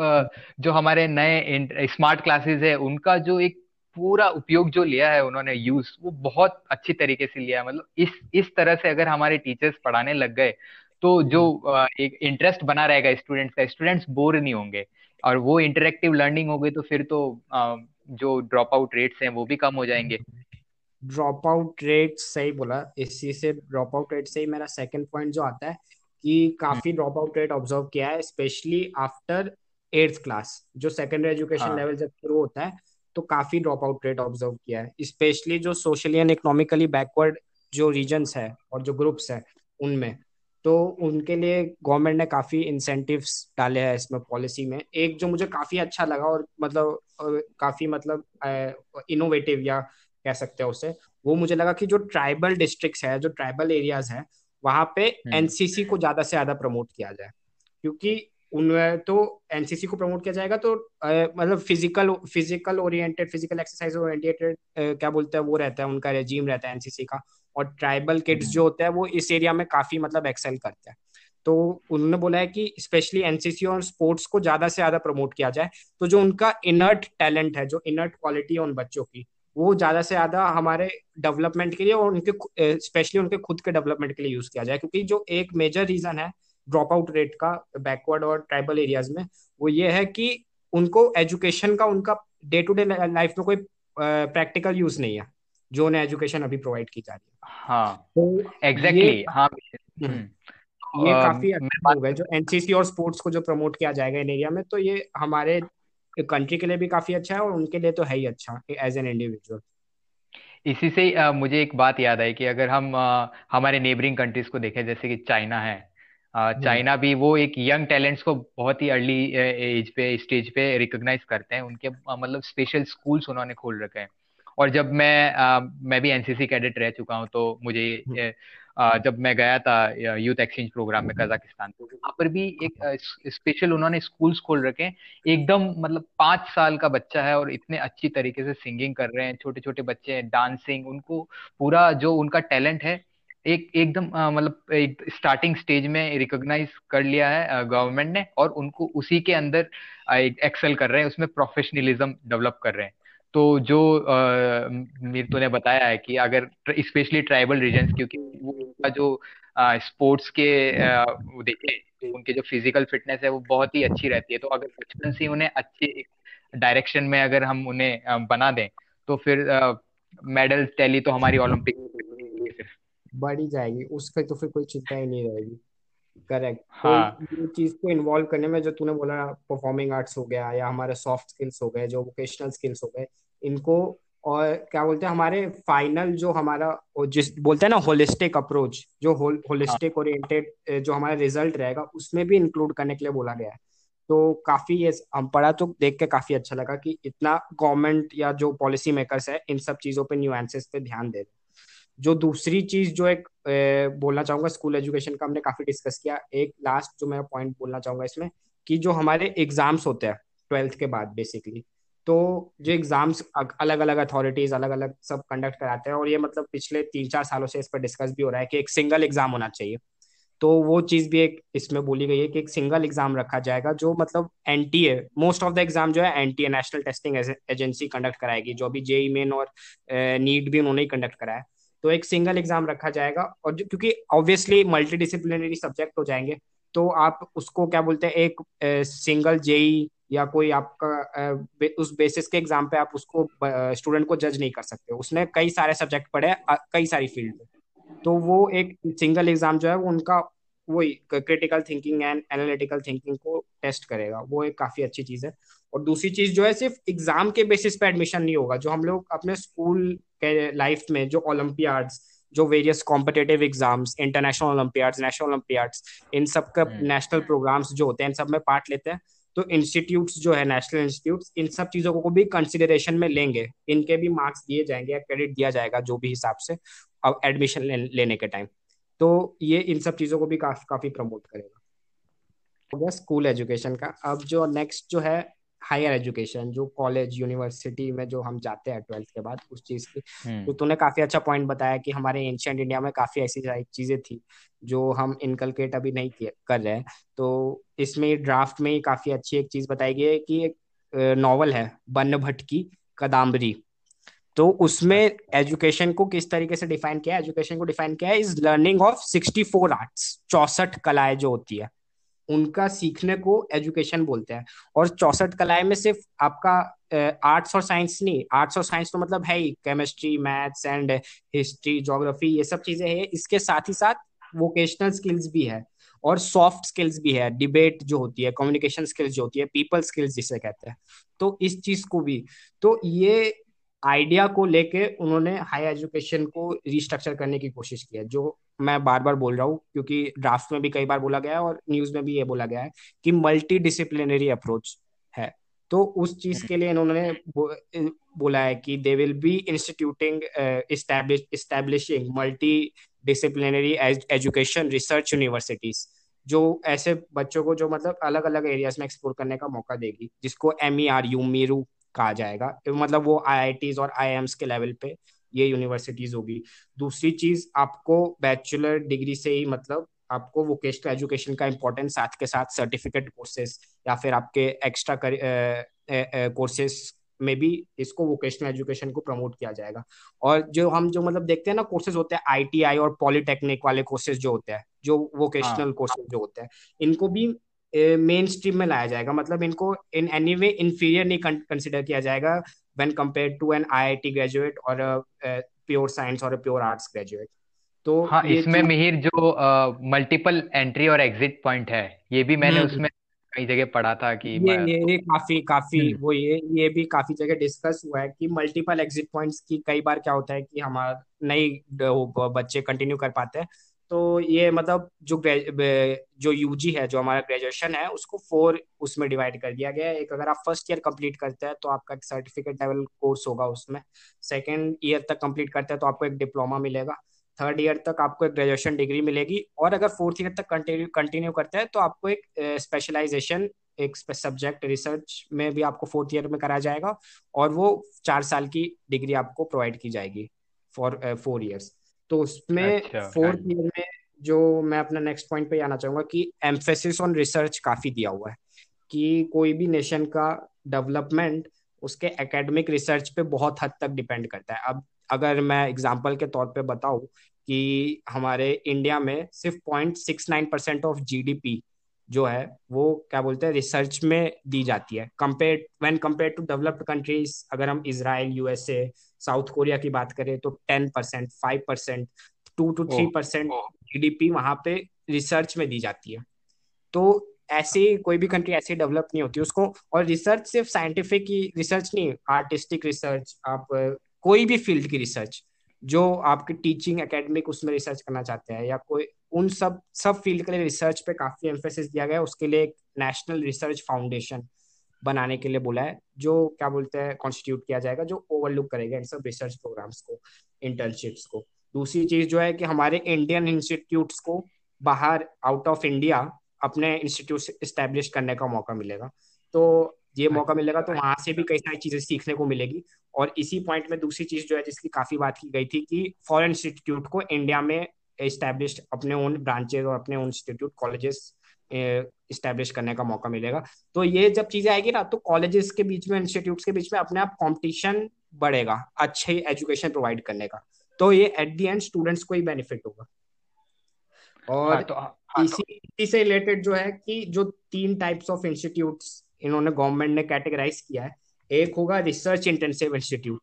जो हमारे नए स्मार्ट क्लासेस है उनका जो एक पूरा उपयोग जो लिया है उन्होंने यूज़ वो बहुत अच्छी तरीके से लिया है। मतलब इस इस तरह से अगर हमारे टीचर्स पढ़ाने लग गए तो जो हम्म। एक इंटरेस्ट बना रहेगा स्टूडेंट्स का स्टूडेंट्स बोर नहीं होंगे। और वो इंटरेक्टिव लर्निंग हो गई तो फिर तो जो ड्रॉप आउट रेट्स हैं वो भी कम हो जाएँगे। ड्रॉप आउट रेट सही बोला इसी से ड्रॉप आउट रेट से ही मेरा सेकंड पॉइंट जो आता है कि काफ़ी ड्रॉप आउट रेट ऑब्ज़र्व किया है स्पेशली आफ्टर एट्थ क्लास जो सेकेंडरी एजुकेशन लेवल जब शुरू होता है तो काफ़ी ड्रॉप आउट रेट ऑब्ज़र्व किया है। स्पेशली जो सोशली एंड इकोनॉमिकली बैकवर्ड जो रीजन्स है और जो ग्रुप्स है उनमें। तो उनके लिए गवर्नमेंट ने काफ़ी इंसेंटिव्स डाले हैं इसमें पॉलिसी में एक जो मुझे काफ़ी अच्छा लगा और मतलब काफ़ी मतलब इनोवेटिव या कह सकते हैं उसे वो मुझे लगा कि जो ट्राइबल डिस्ट्रिक्ट है जो ट्राइबल एरियाज़ हैं वहाँ पे एनसीसी हम्म। को ज़्यादा से ज़्यादा प्रमोट किया जाए क्योंकि उनमें तो एनसीसी को प्रमोट किया जाएगा तो मतलब physical physical oriented physical exercise oriented क्या बोलते हैं, वो रहता है, उनका रेजीम रहता है एनसीसी का। और ट्राइबल किड्स जो होता है, वो इस एरिया में काफ़ी मतलब एक्सेल करते हैं। तो उन्होंने बोला है कि स्पेशली एनसीसी और स्पोर्ट्स को ज़्यादा से ज़्यादा प्रमोट किया जाए। तो जो उनका इनर्ट टैलेंट है, जो इनर्ट क्वालिटी है उन बच्चों की, वो ज़्यादा से ज़्यादा हमारे डेवलपमेंट के लिए और उनके स्पेशली उनके खुद के डेवलपमेंट के लिए यूज़ किया जाए। क्योंकि जो एक मेजर रीजन है ड्रॉप आउट रेट का बैकवर्ड और ट्राइबल एरियाज़ में वो ये है कि उनको एजुकेशन का उनका डे टू डे लाइफ में कोई प्रैक्टिकल यूज़ नहीं है जो उन्हें एजुकेशन अभी प्रोवाइड की जा रही है हाँ तो एग्जैक्टली हाँ हम्म। हम्म। ये काफ़ी अच्छा हो गया जो एनसीसी और स्पोर्ट्स को जो प्रमोट किया जाएगा इन एरिया में तो ये हमारे कंट्री के लिए भी काफ़ी अच्छा है और उनके लिए तो है ही अच्छा एज एन इंडिविजुअल इसी से uh, मुझे एक बात याद आई कि अगर हम uh, हमारे नेबरिंग कंट्रीज़ को देखें जैसे कि चाइना है चाइना हम्म। भी वो एक यंग टैलेंट्स को बहुत ही अर्ली एज पे स्टेज पे रिकॉग्नाइज करते हैं उनके मतलब स्पेशल स्कूल्स उन्होंने खोल रखे हैं और जब मैं आ, मैं भी एनसीसी कैडेट रह चुका हूँ तो मुझे हम्म। आ, जब मैं गया था यूथ एक्सचेंज प्रोग्राम में कजाकिस्तान तो वहाँ पर भी एक स्पेशल उन्होंने स्कूल्स खोल रखे हैं एकदम मतलब पाँच साल का बच्चा है और इतने अच्छी तरीके से सिंगिंग कर रहे हैं छोटे छोटे बच्चे हैं डांसिंग उनको पूरा जो उनका टैलेंट है एक, एकदम मतलब एक स्टार्टिंग स्टेज में रिकॉग्नाइज कर लिया है गवर्नमेंट ने और उनको उसी के अंदर एक्सेल कर रहे हैं, उसमें प्रोफेशनलिज्म डेवलप कर रहे हैं। तो जो मीरतु ने बताया है कि अगर स्पेशली ट्राइबल रीजन क्योंकि उनका जो स्पोर्ट्स के देखें उनके जो फ़िज़िकल फिटनेस है, वो बहुत ही अच्छी रहती है। तो अगर बचपन से उन्हें अच्छे डायरेक्शन में अगर हम उन्हें बना दें तो फिर मेडल टैली तो हमारी ओलंपिक बढ़ ही जाएगी उसका तो फिर कोई चिंता ही नहीं रहेगी। करेक्ट हाँ। तो ये चीज़ को इन्वॉल्व करने में जो तूने बोला परफॉर्मिंग आर्ट्स हो गया या हमारे सॉफ्ट स्किल्स हो गए जो वोकेशनल स्किल्स हो गए इनको और क्या बोलते हैं हमारे फाइनल जो हमारा जिस बोलते हैं ना होलिस्टिक अप्रोच जो होलिस्टिक ओरिएंटेड जो हमारा रिज़ल्ट रहेगा उसमें भी इंक्लूड करने के लिए बोला गया है। तो काफ़ी ये हम पढ़ा तो देख के काफ़ी अच्छा लगा कि इतना गवर्नमेंट या जो पॉलिसी मेकर्स है इन सब चीज़ों पे न्यूएंसेस पे ध्यान दे जो दूसरी चीज़ जो एक ए, बोलना चाहूँगा स्कूल एजुकेशन का हमने काफ़ी डिस्कस किया। एक लास्ट जो मैं पॉइंट बोलना चाहूँगा इसमें कि जो हमारे एग्ज़ाम्स होते हैं ट्वेल्थ के बाद बेसिकली तो जो एग्ज़ाम्स अलग अलग अथॉरिटीज अलग अलग सब कंडक्ट कराते हैं और ये मतलब पिछले तीन चार सालों से इस पर डिस्कस भी हो रहा है कि एक सिंगल एग्ज़ाम होना चाहिए। तो वो चीज़ भी एक इसमें बोली गई है कि एक सिंगल एग्ज़ाम रखा जाएगा जो मतलब N T A most of the exam जो है N T A national testing agency conduct कराएगी जो अभी जेई मेन और नीट भी उन्होंने ही कंडक्ट कराया। तो एक सिंगल एग्ज़ाम रखा जाएगा और जो, क्योंकि ऑब्वियसली मल्टी डिसिप्लिनरी सब्जेक्ट हो जाएँगे तो आप उसको क्या बोलते हैं, एक सिंगल जेई या कोई आपका उस बेसिस के एग्ज़ाम पे आप उसको स्टूडेंट को जज नहीं कर सकते उसने कई सारे सब्जेक्ट पढ़े कई सारी फ़ील्ड में। तो वो एक सिंगल एग्ज़ाम जो है, वो उनका वही critical thinking and analytical thinking को टेस्ट करेगा। वो एक काफ़ी अच्छी चीज़ है। और दूसरी चीज़ जो है सिर्फ़ एग्ज़ाम के बेसिस पे एडमिशन नहीं होगा जो हम लोग अपने स्कूल के लाइफ में जो ओलंपियाड्स जो various competitive exams international olympiads national olympiads इन सब का नेशनल हम्म। प्रोग्राम्स जो होते हैं इन सब में पार्ट लेते हैं। तो इंस्टीट्यूट्स जो है नेशनल इंस्टीट्यूट्स इन सब चीज़ों को भी कंसिडरेशन में लेंगे। इनके भी मार्क्स दिए जाएँगे या क्रेडिट दिया जाएगा जो भी हिसाब से अब एडमिशन ले, लेने के टाइम तो ये इन सब चीज़ों को भी काफ़ी काफ़ी प्रमोट करेगा। हो गया स्कूल एजुकेशन का। अब जो नेक्स्ट जो है हायर एजुकेशन जो कॉलेज यूनिवर्सिटी में जो हम जाते हैं ट्वेल्थ के बाद उस चीज़ की। हम्म। तो तूने काफ़ी अच्छा पॉइंट बताया कि हमारे एंशियंट इंडिया में काफ़ी ऐसी चीज़ें थी जो हम इनकलकेट अभी नहीं कर रहे हैं। तो इसमें ड्राफ्ट में ही काफ़ी अच्छी एक चीज़ बताई गई है कि एक नॉवल है बन्न भट्ट की कदाम्बरी। तो उसमें एजुकेशन को किस तरीके से डिफाइन किया एजुकेशन को डिफाइन किया है is learning of sixty four arts चौसठ कलाएँ जो होती है। उनका सीखने को एजुकेशन बोलते हैं। और चौसठ कलाएँ में सिर्फ़ आपका आर्ट्स और साइंस नहीं, आर्ट्स और साइंस तो मतलब है ही, chemistry, maths and history geography ये सब चीज़ें है। इसके साथ ही साथ वोकेशनल स्किल्स भी है और सॉफ्ट स्किल्स भी है। डिबेट जो होती है, कम्युनिकेशन स्किल्स जो होती है, पीपल स्किल्स जिसे कहते हैं। तो इस चीज़ को भी तो ये आइडिया को लेके उन्होंने हाई एजुकेशन को रिस्ट्रक्चर करने की कोशिश की है जो मैं बार बार बोल रहा हूँ क्योंकि ड्राफ्ट में भी कई बार बोला गया है और न्यूज़ में भी ये बोला गया है कि मल्टी डिसिप्लिनरी अप्रोच है। तो उस चीज़ के लिए इन्होंने बो, बोला है कि they will be instituting establishing multidisciplinary education research universities जो ऐसे बच्चों को जो मतलब अलग अलग एरियाज़ में एक्सप्लोर करने का मौका देगी जिसको M E R U MERU कहा जाएगा। मतलब वो आई और आई के लेवल पे ये यूनिवर्सिटीज होगी। दूसरी चीज़ आपको बैचलर डिग्री से ही मतलब आपको वोकेशनल एजुकेशन का इम्पोर्टेंस साथ के साथ सर्टिफिकेट कोर्सेज या फिर आपके एक्स्ट्रा कोर्सेज में भी इसको वोकेशनल एजुकेशन को प्रमोट किया जाएगा। और जो हम जो मतलब देखते हैं ना कोर्सेज होते हैं आईटीआई और पॉलिटेक्निक वाले कोर्सेज जो होते हैं जो वोकेशनल कोर्सेज जो होते हैं इनको भी मेन स्ट्रीम में लाया जाएगा मतलब इनको इन एनी वे इन्फीरियर नहीं कंसिडर किया जाएगा when compare to an IIT graduate और प्योर साइंस और प्योर आर्ट्स ग्रेजुएट तो हाँ इसमें मिहिर जो मल्टीपल एंट्री और एग्जिट पॉइंट है ये भी मैंने हम्म। उसमें कई जगह पढ़ा था कि ये ये, ये काफ़ी काफ़ी हम्म। वो ये ये भी काफ़ी जगह डिस्कस हुआ है कि मल्टीपल एग्जिट पॉइंट्स की कई बार क्या होता है कि हमारा नहीं बच्चे कंटिन्यू कर पाते हैं तो ये मतलब जो जो यूजी है, जो हमारा ग्रेजुएशन है, उसको फोर उसमें डिवाइड कर दिया गया है। एक अगर आप फ़र्स्ट ईयर कंप्लीट करते हैं तो आपका एक सर्टिफिकेट लेवल कोर्स होगा उसमें। सेकेंड ईयर तक कंप्लीट करते हैं तो आपको एक डिप्लोमा मिलेगा। थर्ड ईयर तक आपको एक ग्रेजुएशन डिग्री मिलेगी। और अगर फोर्थ ईयर तक कंटिन्यू कंटिन्यू करते हैं तो आपको एक स्पेशलाइजेशन एक सब्जेक्ट रिसर्च में भी आपको फोर्थ ईयर में कराया जाएगा। और वो चार साल की डिग्री आपको प्रोवाइड की जाएगी फॉर फोर ईयर्स तो उसमें फोर्थ अच्छा, ईयर में जो मैं अपना नेक्स्ट पॉइंट पे आना चाहूँगा कि एम्फेसिस ऑन रिसर्च काफ़ी दिया हुआ है कि कोई भी नेशन का डेवलपमेंट उसके एकेडमिक रिसर्च पे बहुत हद तक डिपेंड करता है। अब अगर मैं एग्जांपल के तौर पे बताऊँ कि हमारे इंडिया में सिर्फ़ point six nine percent of GDP जो है वो क्या बोलते हैं रिसर्च में दी जाती है। Compare when compare to developed countries अगर हम इसराइल यूएसए साउथ कोरिया की बात करें तो ten percent five percent two to three percent GDP वहाँ पे रिसर्च में दी जाती है। तो ऐसे कोई भी कंट्री ऐसे डेवलप नहीं होती। उसको और रिसर्च सिर्फ़ साइंटिफिक की रिसर्च नहीं आर्टिस्टिक रिसर्च आप कोई भी फ़ील्ड की रिसर्च जो आपके टीचिंग एकेडमिक उसमें रिसर्च करना चाहते हैं या कोई उन सब सब फ़ील्ड के लिए रिसर्च पे काफ़ी एम्फेसिस दिया गया है। उसके लिए एक नेशनल रिसर्च फाउंडेशन बनाने के लिए बोला है जो क्या बोलते हैं कॉन्स्टिट्यूट किया जाएगा जो ओवरलुक करेगा इन सब रिसर्च प्रोग्राम्स को इंटर्नशिप्स को। दूसरी चीज़ जो है कि हमारे इंडियन इंस्टीट्यूट्स को बाहर आउट ऑफ़ इंडिया अपने इंस्टीट्यूट स्टैब्लिश करने का मौका मिलेगा। तो ये मौका मिलेगा तो वहाँ से भी कई सारी चीज़ें सीखने को मिलेगी। और इसी पॉइंट में दूसरी चीज़ जो है जिसकी काफ़ी बात की गई थी कि फॉरेन इंस्टीट्यूट को इंडिया में एस्टेब्लिश अपने ओन ब्रांचेज और अपने ओन इंस्टीट्यूट कॉलेजेस इस्टेब्लिश करने का मौका मिलेगा। तो ये जब चीज़ें आएगी ना तो कॉलेजेस के बीच में इंस्टीट्यूट के बीच में अपने आप कॉम्पिटिशन बढ़ेगा अच्छे एजुकेशन प्रोवाइड करने का। तो ये एट दी एंड स्टूडेंट्स को ही बेनिफिट होगा। और हाँ, तो, हाँ, इसी तो, इसी से रिलेटेड जो है कि जो तीन टाइप्स ऑफ़ इंस्टीट्यूट्स इन्होंने गवर्नमेंट ने कैटेगराइज किया है एक होगा रिसर्च इंटेंसिव इंस्टीट्यूट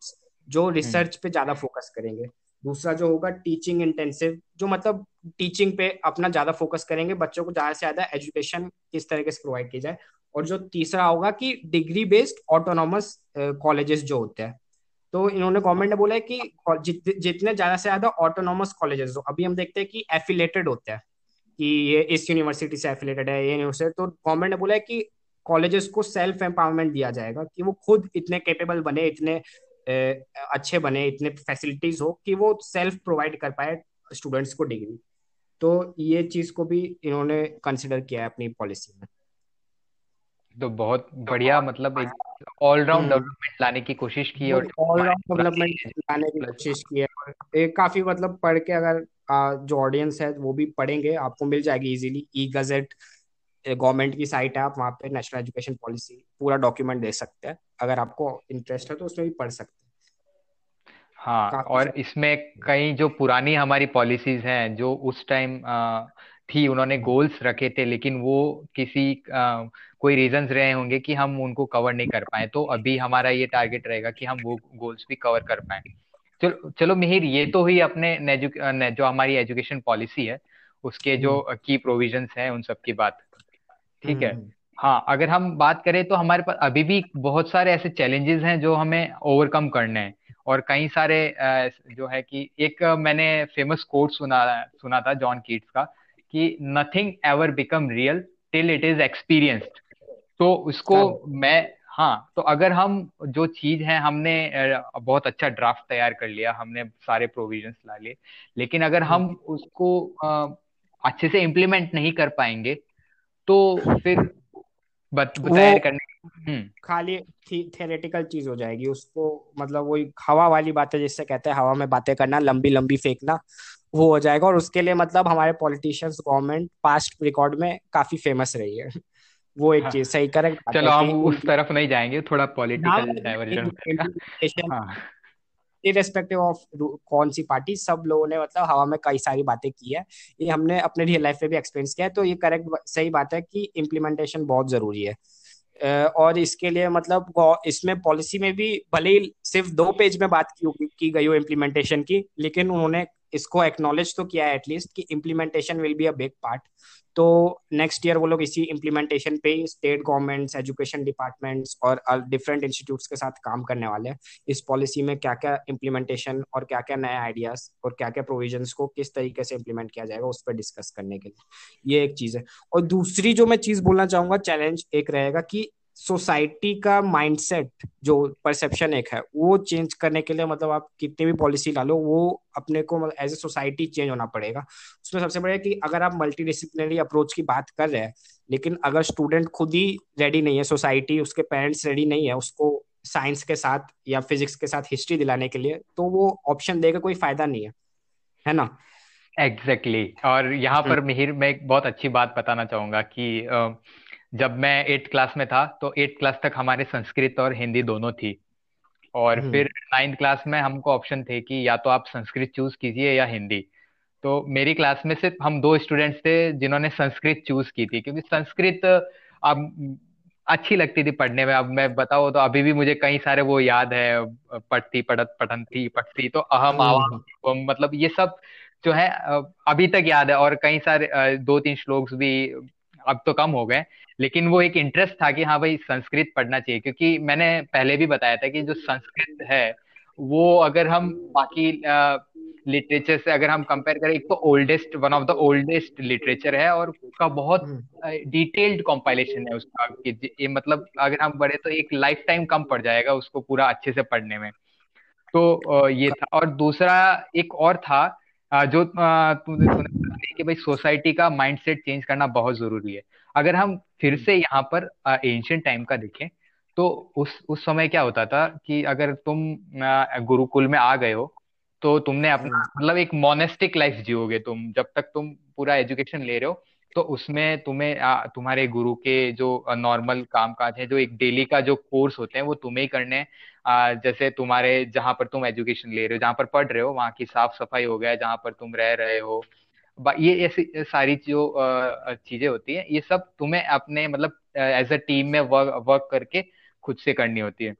जो रिसर्च हम्म। पे ज़्यादा फोकस करेंगे। दूसरा जो होगा टीचिंग इंटेंसिव जो मतलब टीचिंग पे अपना ज़्यादा फोकस करेंगे बच्चों को ज़्यादा से ज़्यादा एजुकेशन किस तरीके से प्रोवाइड की जाए। और जो तीसरा होगा कि डिग्री बेस्ड ऑटोनॉमस कॉलेजेस जो होते हैं। तो इन्होंने गवर्नमेंट ने बोला है कि जित, जितने ज़्यादा से ज़्यादा ऑटोनॉमस कॉलेजेस अभी हम देखते हैं कि एफिलेटेड होते हैं कि ये इस यूनिवर्सिटी से एफिलेटेड है ये यूनिवर्सिटी तो गवर्नमेंट ने बोला है कि कॉलेजेस को सेल्फ एम्पावरमेंट दिया जाएगा कि वो खुद इतने कैपेबल बने इतने अच्छे बने इतने फैसिलिटीज़ हो कि वो सेल्फ प्रोवाइड कर पाए स्टूडेंट्स को डिग्री तो ये चीज़ को भी इन्होंने कंसिडर किया है अपनी पॉलिसी में। तो बहुत बढ़िया मतलब एक ऑलराउंड डेवलपमेंट लाने की कोशिश की और ऑलराउंड डेवलपमेंट लाने की कोशिश की है एक काफ़ी मतलब पढ़ के अगर जो ऑडियंस है वो भी पढ़ेंगे आपको मिल जाएगी इजीली ई गजेट गवर्नमेंट की साइट है आप वहाँ पे नेशनल एजुकेशन पॉलिसी पूरा डॉक्यूमेंट दे सकते हैं। अगर आपको इंटरेस्ट है तो उसमें भी पढ़ सकते हैं हाँ और इसमें कई जो पुरानी हमारी पॉलिसीज़ हैं जो उस टाइम थी उन्होंने गोल्स रखे थे लेकिन वो किसी आ, कोई रीजंस रहे होंगे कि हम उनको कवर नहीं कर पाए तो अभी हमारा ये टारगेट रहेगा कि हम वो गोल्स भी कवर कर पाए चलो चलो मिहिर ये तो ही अपने ने, जो हमारी एजुकेशन पॉलिसी है उसके जो की हम्म। प्रोविजंस हैं उन सब की बात ठीक है हम्म। हाँ अगर हम बात करें तो हमारे पास अभी भी बहुत सारे ऐसे चैलेंजेस हैं जो हमें ओवरकम करने हैं। और कई सारे जो है कि एक मैंने फ़ेमस कोट सुना सुना था जॉन कीट्स का कि nothing ever become real till it is experienced तो उसको मैं हाँ तो अगर हम जो चीज़ है हमने बहुत अच्छा ड्राफ्ट तैयार कर लिया हमने सारे प्रोविजंस ला लिए लेकिन अगर हम हम्म। उसको अच्छे से इम्प्लीमेंट नहीं कर पाएँगे तो फिर बताया करने हम्म। खाली थेरेटिकल चीज़ हो जाएगी। उसको मतलब वही हवा वाली बातें जिससे कहते हैं हवा में बातें करना लंबी लंबी फेंकना वो हो जाएगा। और उसके लिए मतलब हमारे पॉलिटिशियंस गवर्नमेंट पास्ट रिकॉर्ड में काफ़ी फ़ेमस रही है। वो एक हाँ, चीज़ सही करेक्ट चलो हम उस तरफ़ नहीं जाएँगे थोड़ा पॉलिटिकल डाइवर्जन हाँ। इरेस्पेक्टिव ऑफ़ कौन सी पार्टी सब लोगों ने मतलब हवा में कई सारी बातें की है। ये हमने अपने रियल लाइफ में भी एक्सपीरियंस किया है तो ये करेक्ट सही बात है कि इम्प्लीमेंटेशन बहुत ज़रूरी है। और इसके लिए मतलब इसमें पॉलिसी में भी भले ही सिर्फ़ दो पेज में बात की की गई हो इम्प्लीमेंटेशन की, लेकिन उन्होंने इसको एक्नोलेज तो किया है एटलीस्ट कि implementation will be a big part तो नेक्स्ट ईयर वो लोग इसी इम्प्लीमेंटेशन पे स्टेट गवर्नमेंट्स एजुकेशन डिपार्टमेंट्स और डिफरेंट इंस्टीट्यूट्स के साथ काम करने वाले हैं। इस पॉलिसी में क्या क्या इम्प्लीमेंटेशन और क्या क्या नया आइडियाज़ और क्या क्या प्रोविजंस को किस तरीके से इम्प्लीमेंट किया जाएगा, उस पर डिस्कस करने के लिए। ये एक चीज़ है। और दूसरी जो मैं चीज़ बोलना चाहूँगा चैलेंज एक रहेगा कि सोसाइटी का माइंडसेट जो परसेप्शन एक है वो चेंज करने के लिए मतलब आप कितनी भी पॉलिसी डालो वो अपने को मतलब एज ए सोसाइटी चेंज होना पड़ेगा। उसमें सबसे बड़ा कि अगर आप मल्टी डिसिप्लिनरी अप्रोच की बात कर रहे हैं लेकिन अगर स्टूडेंट खुद ही रेडी नहीं है सोसाइटी उसके पेरेंट्स रेडी नहीं है उसको साइंस के साथ या फिजिक्स के साथ हिस्ट्री दिलाने के लिए तो वो ऑप्शन देगा कोई फ़ायदा नहीं है। है ना? Exactly exactly. और यहाँ पर मिहिर मैं एक बहुत अच्छी बात बताना चाहूँगा कि जब मैं एट्थ क्लास में था तो एट्थ क्लास तक हमारे संस्कृत और हिंदी दोनों थी। और फिर नाइन्थ क्लास में हमको ऑप्शन थे कि या तो आप संस्कृत चूज़ कीजिए या हिंदी। तो मेरी क्लास में सिर्फ़ हम दो स्टूडेंट्स थे जिन्होंने संस्कृत चूज़ की थी क्योंकि संस्कृत अब अच्छी लगती थी पढ़ने में। अब मैं बताऊँ तो अभी भी मुझे कई सारे वो याद है पढ़ती पढ़त पढ़ती पढ़ती तो अहम आवाम मतलब ये सब जो है अभी तक याद है। और कई सारे दो तीन श्लोक भी अब तो कम हो गए लेकिन वो एक इंटरेस्ट था कि हाँ भाई संस्कृत पढ़ना चाहिए क्योंकि मैंने पहले भी बताया था कि जो संस्कृत है वो अगर हम बाकी लिटरेचर से अगर हम कंपेयर करें एक तो oldest one of the oldest literature है और उसका बहुत डिटेल्ड हम्म। कॉम्पाइलेशन है उसका कि ये मतलब अगर हम बढ़े तो एक लाइफ टाइम कम पड़ जाएगा उसको पूरा अच्छे से पढ़ने में तो ये था और दूसरा एक और था जो तुमने सुना कि भाई सोसाइटी का माइंडसेट चेंज करना बहुत ज़रूरी है। अगर हम फिर से यहाँ पर एंशियंट टाइम का देखें तो उस उस समय क्या होता था कि अगर तुम गुरुकुल में आ गए हो तो तुमने अपना हम्म। मतलब एक मोनेस्टिक लाइफ जियोगे तुम जब तक तुम पूरा एजुकेशन ले रहे हो तो उसमें तुम्हें तुम्हारे गुरु के जो नॉर्मल काम काज है जो एक डेली का जो कोर्स होते हैं वो तुम्हें ही करने जैसे तुम्हारे जहाँ पर तुम एजुकेशन ले रहे हो जहाँ पर पढ़ रहे हो वहाँ की साफ़ सफ़ाई हो गया जहाँ पर तुम रह रहे हो। ये ऐसी सारी जो चीज़ें होती है ये सब तुम्हें अपने मतलब एज अ टीम में वर्क वर्क करके खुद से करनी होती है।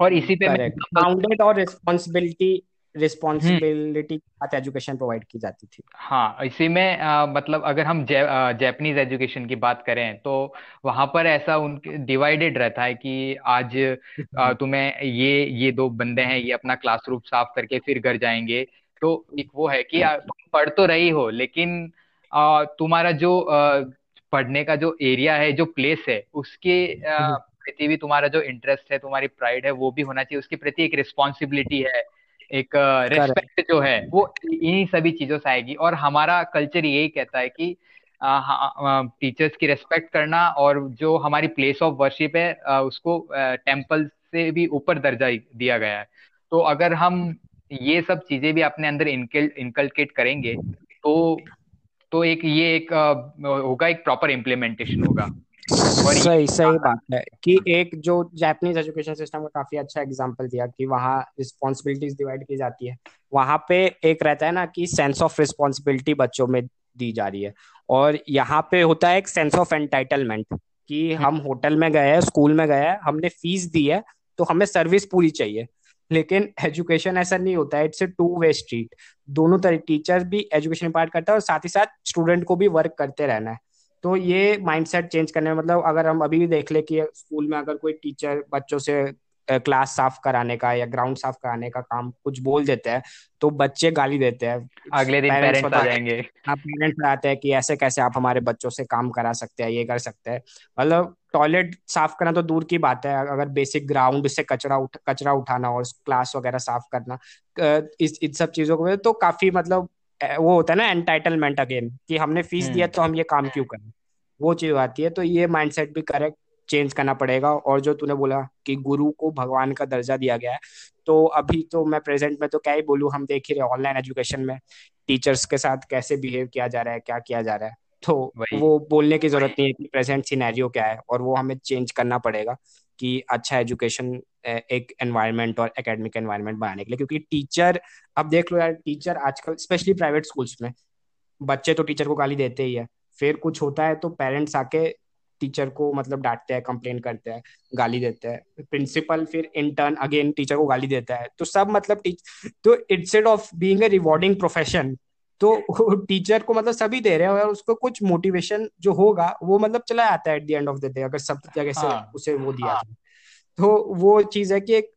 और इसी पे बाउंडेड और रिस्पॉन्सिबिलिटी रिस्पॉन्सिबिलिटी के साथ एजुकेशन प्रोवाइड की जाती थी। हाँ इसी में आ, मतलब अगर हम जैपनीज एजुकेशन की बात करें तो वहाँ पर ऐसा उनके डिवाइडेड रहता है कि आज आ, तुम्हें ये ये दो बंदे हैं ये अपना क्लासरूम साफ़ करके फिर घर जाएँगे। तो एक वो है कि तुम पढ़ तो रही हो लेकिन आ, तुम्हारा जो पढ़ने का जो एरिया है जो प्लेस है उसके प्रति भी तुम्हारा जो इंटरेस्ट है तुम्हारी प्राइड है वो भी होना चाहिए। उसके प्रति एक रिस्पॉन्सिबिलिटी है एक रेस्पेक्ट जो है वो इन्हीं सभी चीज़ों से आएगी। और हमारा कल्चर यही कहता है कि टीचर्स की रेस्पेक्ट करना और जो हमारी प्लेस ऑफ़ वर्शिप है आ, उसको टेंपल से भी ऊपर दर्जा दिया गया है। तो अगर हम ये सब चीज़ें भी अपने अंदर इनकलकेट करेंगे तो तो एक ये एक होगा एक प्रॉपर इम्प्लीमेंटेशन होगा। सही सही बात है कि एक जो जापानीज एजुकेशन सिस्टम का काफ़ी अच्छा एग्जांपल दिया कि वहाँ रिस्पॉन्सिबिलिटीज डिवाइड की जाती है। वहाँ पे एक रहता है ना कि सेंस ऑफ़ रिस्पॉन्सिबिलिटी बच्चों में दी जा रही है। और यहाँ पे होता है एक सेंस ऑफ़ एंटाइटलमेंट कि हम्म। हम होटल में गए हैं स्कूल में गए हैं हमने फ़ीस दी है तो हमें सर्विस पूरी चाहिए। लेकिन एजुकेशन ऐसा नहीं होता है it's a two way street दोनों तरह टीचर भी एजुकेशन पार्ट करता है और साथ ही साथ स्टूडेंट को भी वर्क करते रहना है। तो ये माइंडसेट चेंज करने में मतलब अगर हम अभी भी देख ले कि स्कूल में अगर कोई टीचर बच्चों से क्लास साफ़ कराने का या ग्राउंड साफ़ कराने का काम कुछ बोल देते हैं तो बच्चे गाली देते हैं। अगले दिन पेरेंट्स आ जाएँगे। हाँ पेरेंट्स आते हैं कि ऐसे कैसे आप हमारे बच्चों से काम करा सकते हैं ये कर सकते हैं। मतलब टॉयलेट साफ़ करना तो दूर की बात है अगर बेसिक ग्राउंड से कचरा उठ कचरा उठाना और क्लास वगैरह साफ़ करना इस इन सब चीज़ों को तो काफ़ी मतलब वो होता है ना एंटाइटलमेंट अगेन कि हमने फ़ीस दिया हम्म। तो हम ये काम क्यों करें? वो चीज़ आती है तो ये माइंडसेट भी करेक्ट चेंज करना पड़ेगा। और जो तूने बोला कि गुरु को भगवान का दर्जा दिया गया है तो अभी तो मैं प्रेजेंट में तो क्या ही बोलूँ हम देख ही रहे ऑनलाइन एजुकेशन में टीचर्स के साथ कैसे बिहेव किया जा रहा है क्या किया जा रहा है। तो वो बोलने की ज़रूरत नहीं है कि प्रेजेंट सिनेरियो क्या है और वो हमें चेंज करना पड़ेगा कि अच्छा एजुकेशन एक एनवायरनमेंट और एकेडमिक एनवायरनमेंट बनाने के लिए। क्योंकि टीचर अब देख लो यार टीचर आजकल स्पेशली प्राइवेट स्कूल्स में बच्चे तो टीचर को गाली देते ही है। फिर कुछ होता है तो पेरेंट्स आके टीचर को मतलब डांटते हैं कंप्लेन करते हैं गाली देते हैं। प्रिंसिपल फिर इंटर्न अगेन टीचर को गाली देता है। तो सब मतलब तो instead of being a rewarding profession तो टीचर को मतलब सभी दे रहे हैं और उसको कुछ मोटिवेशन जो होगा वो मतलब चला आता है at the end of the day अगर सब जगह से हाँ, उसे वो दिया हाँ. तो वो चीज़ है कि एक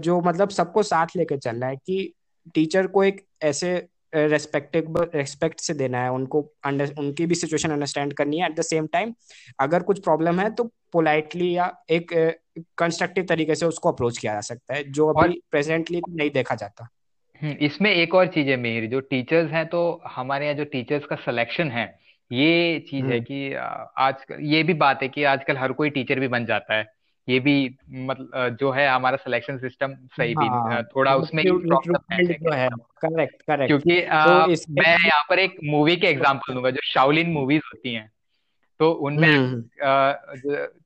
जो मतलब सबको साथ लेकर चलना है कि टीचर को एक ऐसे रेस्पेक्टेबल रेस्पेक्ट से देना है उनको अंडर उनकी भी सिचुएशन अंडरस्टैंड करनी है। एट द सेम टाइम अगर कुछ प्रॉब्लम है तो पोलाइटली या एक कंस्ट्रक्टिव तरीके से उसको अप्रोच किया जा सकता है जो अभी प्रेजेंटली नहीं देखा जाता। इसमें एक और चीज़ है मेरी जो टीचर्स हैं तो हमारे यहाँ जो टीचर्स का सिलेक्शन है ये चीज़ है हम्म। कि आज ये भी बात है कि आजकल हर कोई टीचर भी बन जाता है। ये भी मतलब जो है हमारा सिलेक्शन सिस्टम सही भी हाँ, थोड़ा उसमें जो है। करेक्ट करेक्ट क्योंकि तो मैं यहाँ पर एक मूवी के एग्जांपल दूँगा जो शाओलिन मूवीज़ होती हैं। तो उनमें हम्म।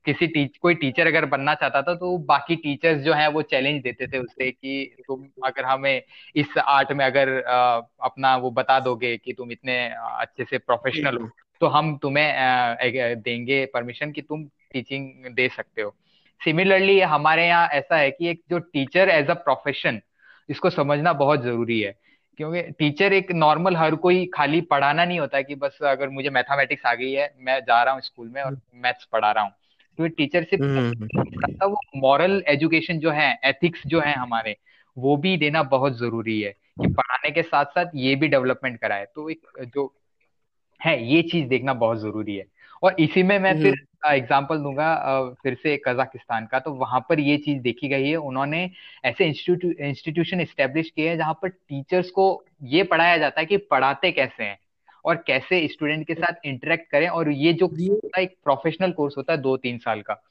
किसी टीच कोई टीचर अगर बनना चाहता था तो बाकी टीचर्स जो हैं वो चैलेंज देते थे उससे कि तुम अगर हमें इस आर्ट में अगर अपना वो बता दोगे कि तुम इतने अच्छे से प्रोफेशनल हो तो हम तुम्हें देंगे परमिशन कि तुम टीचिंग दे सकते हो। सिमिलरली हमारे यहाँ ऐसा है कि एक जो टीचर एज अ प्रोफेशन इसको समझना बहुत ज़रूरी है। क्योंकि टीचर एक नॉर्मल हर कोई खाली पढ़ाना नहीं होता कि बस अगर मुझे मैथमेटिक्स आ गई है मैं जा रहा हूँ स्कूल में और मैथ्स पढ़ा रहा हूँ। तो टीचर से हम्म। वो मॉरल एजुकेशन जो है एथिक्स जो है हमारे वो भी देना बहुत ज़रूरी है कि पढ़ाने के साथ साथ ये भी डेवलपमेंट कराए। तो एक जो है ये चीज़ देखना बहुत ज़रूरी है। और इसी में मैं फिर एग्ज़ाम्पल दूँगा फिर से कजाकिस्तान का। तो वहाँ पर ये चीज़ देखी गई है उन्होंने ऐसे इंस्टीट्यूशन स्टेब्लिश किए हैं जहाँ पर टीचर्स को ये पढ़ाया जाता है कि पढ़ाते कैसे हैं और कैसे स्टूडेंट के साथ इंटरेक्ट करें और ये जो एक प्रोफेशनल कोर्स होता है दो तीन साल का।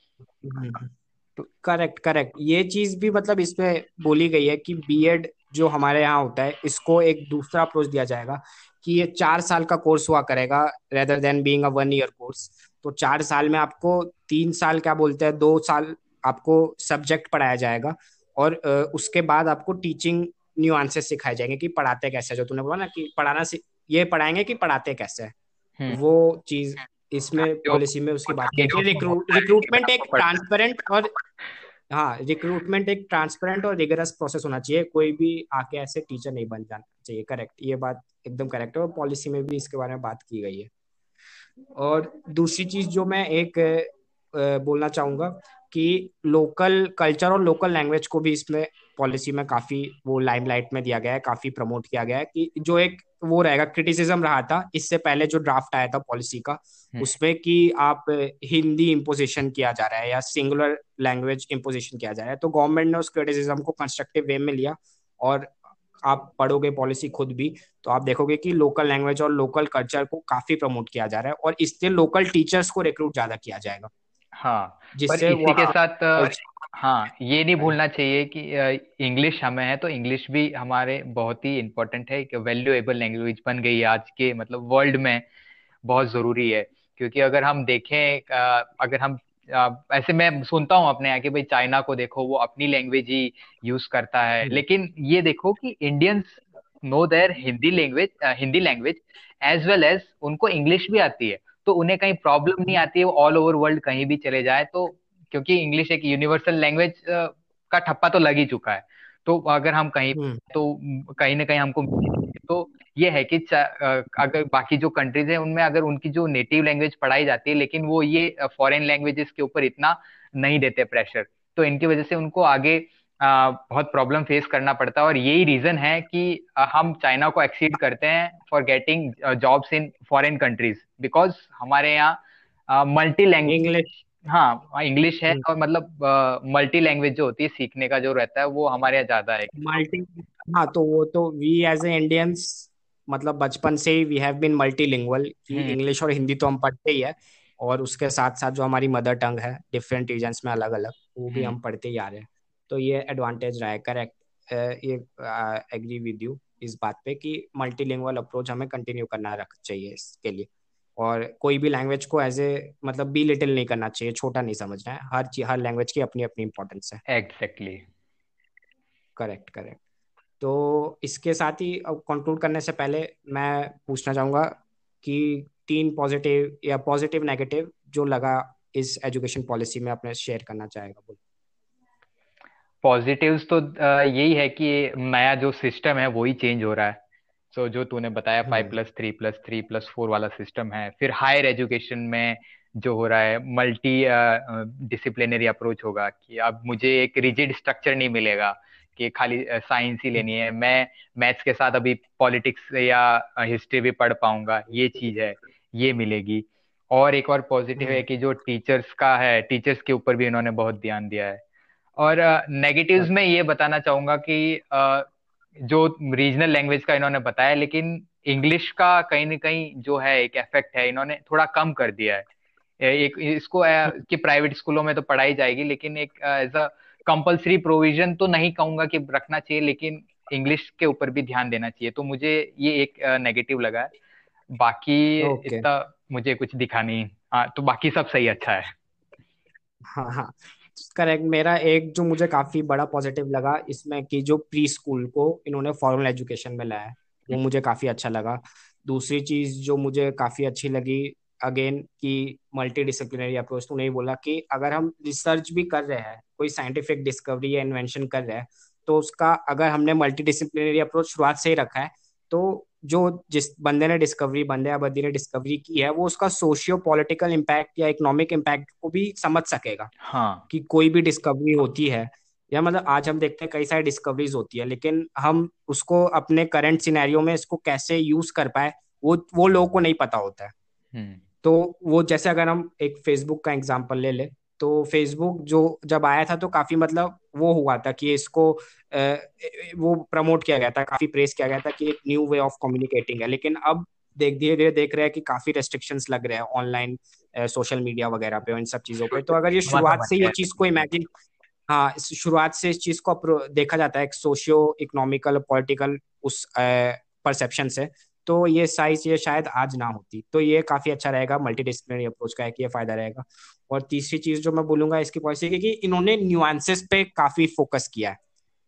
तो करेक्ट करेक्ट ये चीज़ भी मतलब इसमें बोली गई है कि बीएड जो हमारे यहाँ होता है इसको एक दूसरा अप्रोच दिया जाएगा। कि ये चार साल का कोर्स हुआ करेगा rather than being a one year course तो चार साल में आपको तीन साल क्या बोलते हैं दो साल आपको सब्जेक्ट पढ़ाया जाएगा और उसके बाद आपको टीचिंग न्यू आंसर सिखाए जाएँगे कि पढ़ाते कैसे जो तूने बोला ना कि पढ़ाना ये पढ़ाएँगे कि पढ़ाते कैसे हम्म। वो चीज़ इसमें पॉलिसी में उसकी बात की रिक्रूटमेंट एक ट्रांसपेरेंट और हाँ रिक्रूटमेंट एक ट्रांसपेरेंट और रिगरस प्रोसेस होना चाहिए। कोई भी आके ऐसे टीचर नहीं बन जाना चाहिए। करेक्ट ये बात एकदम करेक्ट है और पॉलिसी में भी इसके बारे में बात की गई है। और दूसरी चीज़ जो मैं एक बोलना चाहूँगा कि लोकल कल्चर और लोकल लैंग्वेज को भी इसमें पॉलिसी में काफ़ी वो लाइमलाइट में दिया गया है काफ़ी प्रमोट किया गया है कि जो एक वो रहेगा क्रिटिसिज्म रहा था इससे पहले जो ड्राफ्ट आया था पॉलिसी का हम्म। उसमें कि आप हिंदी इम्पोजिशन किया जा रहा है या सिंगुलर लैंग्वेज इम्पोजिशन किया जा रहा है तो गवर्नमेंट ने उस क्रिटिसिज्म को कंस्ट्रक्टिव वे में लिया और आप पढ़ोगे पॉलिसी खुद भी तो आप देखोगे कि लोकल लैंग्वेज और लोकल कल्चर को काफ़ी प्रमोट किया जा रहा है और इससे लोकल टीचर्स को रिक्रूट ज़्यादा किया जाएगा हाँ जिससे इसी के साथ हाँ ये नहीं भूलना चाहिए कि इंग्लिश हमें है तो इंग्लिश भी हमारे बहुत ही इम्पोर्टेंट है कि वैल्यूएबल लैंग्वेज बन गई है आज के मतलब वर्ल्ड में बहुत ज़रूरी है। क्योंकि अगर हम देखें अगर हम ऐसे मैं सुनता हूँ अपने यहाँ कि भाई चाइना को देखो वो अपनी लैंग्वेज ही यूज़ करता है। हम्म। लेकिन ये देखो कि Indians know their Hindi language Hindi language as well as उनको इंग्लिश भी आती है। तो उन्हें कहीं प्रॉब्लम नहीं आती है वो ऑल ओवर वर्ल्ड कहीं भी चले जाए तो क्योंकि इंग्लिश एक यूनिवर्सल लैंग्वेज का ठप्पा तो लग ही चुका है। तो अगर हम कहीं हम्म। तो कहीं ना कहीं हमको तो ये है कि अगर बाकी जो कंट्रीज़ है उनमें अगर उनकी जो नेटिव लैंग्वेज पढ़ाई जाती है लेकिन वो ये फॉरेन लैंग्वेजेस के ऊपर इतना नहीं देते प्रेशर तो इनकी वजह से उनको आगे आ, बहुत प्रॉब्लम फेस करना पड़ता है। और यही रीजन है कि हम चाइना को एक्सीड करते हैं for getting jobs in foreign countries because हमारे यहाँ मल्टी लैंग्वेज इंग्लिश हाँ इंग्लिश है हम्म। और मतलब मल्टी लैंग्वेज जो होती है सीखने का जो रहता है वो हमारे यहाँ ज़्यादा है मल्टी हाँ तो वो तो वी एज ए इंडियंस मतलब बचपन से ही वी हैव बीन मल्टीलिंगुअल कि इंग्लिश और हिंदी तो हम पढ़ते ही है और उसके साथ साथ जो हमारी मदर टंग है डिफरेंट रीजन्स में अलग अलग वो भी हम्म। हम पढ़ते ही आ रहे हैं तो ये एडवांटेज रहा है करेक्ट ये एग्री विद यू इस बात पे कि मल्टीलिंगुअल अप्रोच हमें कंटिन्यू करना रख चाहिए इसके लिए और कोई भी लैंग्वेज को एज ए मतलब बी लिटिल नहीं करना चाहिए छोटा नहीं समझना है। हर चीज़ हर लैंग्वेज की अपनी अपनी इंपॉर्टेंस है। एग्जैक्टली करेक्ट करेक्ट तो इसके साथ ही अब कंक्लूड करने से पहले मैं पूछना चाहूँगा कि तीन पॉजिटिव या पॉजिटिव नेगेटिव जो लगा इस एजुकेशन पॉलिसी में अपने शेयर करना चाहेगा बोल। पॉजिटिव्स तो यही है कि नया जो सिस्टम है वही चेंज हो रहा है। सो so, जो तूने बताया five plus three plus three plus four वाला सिस्टम है फिर हायर एजुकेशन में जो हो रहा है मल्टी डिसिप्लिनरी अप्रोच होगा कि अब मुझे एक रिजिड स्ट्रक्चर नहीं मिलेगा कि खाली साइंस ही लेनी है। मैं मैथ्स के साथ अभी पॉलिटिक्स या हिस्ट्री भी पढ़ पाऊँगा ये चीज़ है ये मिलेगी। और एक और पॉजिटिव है हम्म। कि जो टीचर्स का है टीचर्स के ऊपर भी इन्होंने बहुत ध्यान दिया है। और नेगेटिव्स uh, में ये बताना चाहूँगा कि जो रीजनल लैंग्वेज का इन्होंने बताया लेकिन इंग्लिश का कहीं ना कहीं जो है एक इफ़ेक्ट है इन्होंने थोड़ा कम कर दिया है। एक इसको कि प्राइवेट स्कूलों में तो पढ़ाई जाएगी लेकिन एक एज अ कंपलसरी प्रोविज़न तो नहीं कहूँगा कि रखना चाहिए लेकिन इंग्लिश के ऊपर भी ध्यान देना चाहिए। तो मुझे ये एक नेगेटिव लगा है। बाकी okay. इतना मुझे कुछ दिखा नहीं। हाँ तो बाकी सब सही अच्छा है। हाँ हाँ। करेक्ट मेरा एक जो मुझे काफ़ी बड़ा पॉजिटिव लगा इसमें कि जो प्री स्कूल को इन्होंने फॉर्मल एजुकेशन में लाया वो हम्म। मुझे काफ़ी अच्छा लगा दूसरी चीज़ जो मुझे काफ़ी अच्छी लगी अगेन कि मल्टी डिसिप्लिनरी अप्रोच तो नहीं बोला कि अगर हम रिसर्च भी कर रहे हैं कोई साइंटिफिक डिस्कवरी या इन्वेंशन कर रहे हैं तो उसका अगर हमने मल्टी डिसिप्लिनरी अप्रोच शुरुआत से ही रखा है तो जो जिस बंदे ने डिस्कवरी बंदे या बंदी ने डिस्कवरी की है वो उसका सोशियो पॉलिटिकल इम्पैक्ट या इकोनॉमिक इम्पैक्ट को भी समझ सकेगा हाँ। कि कोई भी डिस्कवरी होती है। या मतलब आज हम देखते हैं कई सारी डिस्कवरीज होती है लेकिन हम उसको अपने करंट सिनेरियो में इसको कैसे यूज़ कर पाए वो वो लोगों को नहीं पता होता है। हम्म। तो वो जैसे अगर हम एक फेसबुक का एग्ज़ाम्पल ले ले तो फेसबुक जो जब आया था तो काफ़ी मतलब वो हुआ था कि इसको वो प्रमोट किया गया था काफ़ी प्रेस किया गया था कि एक न्यू वे ऑफ़ कम्युनिकेटिंग है। लेकिन अब देख धीरे धीरे देख रहे हैं कि काफ़ी रेस्ट्रिक्शंस लग रहे हैं ऑनलाइन सोशल मीडिया वगैरह पे इन सब चीज़ों पे। तो अगर ये शुरुआत से ये चीज़ को इमेजिन हाँ शुरुआत से इस चीज़ को देखा जाता है सोशियो इकोनॉमिकल पॉलिटिकल उस परसेप्शन से तो ये साइज़ ये शायद आज ना होती। तो ये काफ़ी अच्छा रहेगा मल्टी डिसिप्लिनरी अप्रोच का है कि ये फ़ायदा रहेगा। और तीसरी चीज़ जो मैं बोलूँगा इसकी पॉलिसी की कि इन्होंने न्यूएंसेस पे काफ़ी फोकस किया है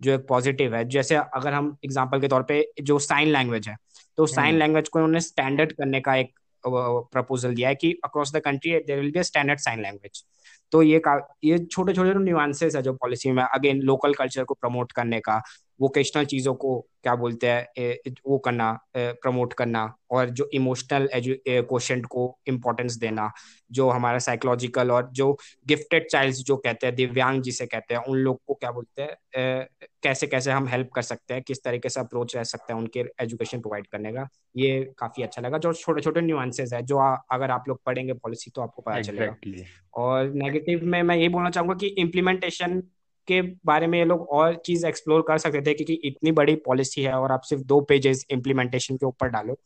जो एक पॉजिटिव है जैसे अगर हम एग्ज़ाम्पल के तौर पे जो साइन लैंग्वेज है तो साइन हम्म। लैंग्वेज को उन्होंने स्टैंडर्ड करने का एक प्रपोजल दिया है कि across the country there will be standard sign language तो ये का, ये छोटे छोटे जो न्यूआंसेस है जो पॉलिसी में अगेन लोकल कल्चर को प्रमोट करने का वोकेशनल चीज़ों को क्या बोलते हैं वो करना प्रमोट करना, और जो इमोशनल क्वेश्चन को इम्पोर्टेंस देना, जो हमारा साइकोलॉजिकल और जो गिफ्टेड चाइल्ड जो कहते हैं, दिव्यांग जिसे कहते हैं, उन लोग को क्या बोलते हैं कैसे कैसे हम हेल्प कर सकते हैं, किस तरीके से अप्रोच रह सकते हैं उनके एजुकेशन प्रोवाइड करने का, ये काफ़ी अच्छा लगा, जो छोटे छोटे न्यूआंसेस है, जो अगर आप लोग पढ़ेंगे पॉलिसी तो आपको पता exactly. चलेगा और नेगेटिव में मैं ये बोलना चाहूँगा कि इम्प्लीमेंटेशन के बारे में ये लोग और चीज़ एक्सप्लोर कर सकते थे क्योंकि इतनी बड़ी पॉलिसी है और आप सिर्फ़ दो पेजेस इम्प्लीमेंटेशन के ऊपर डालो।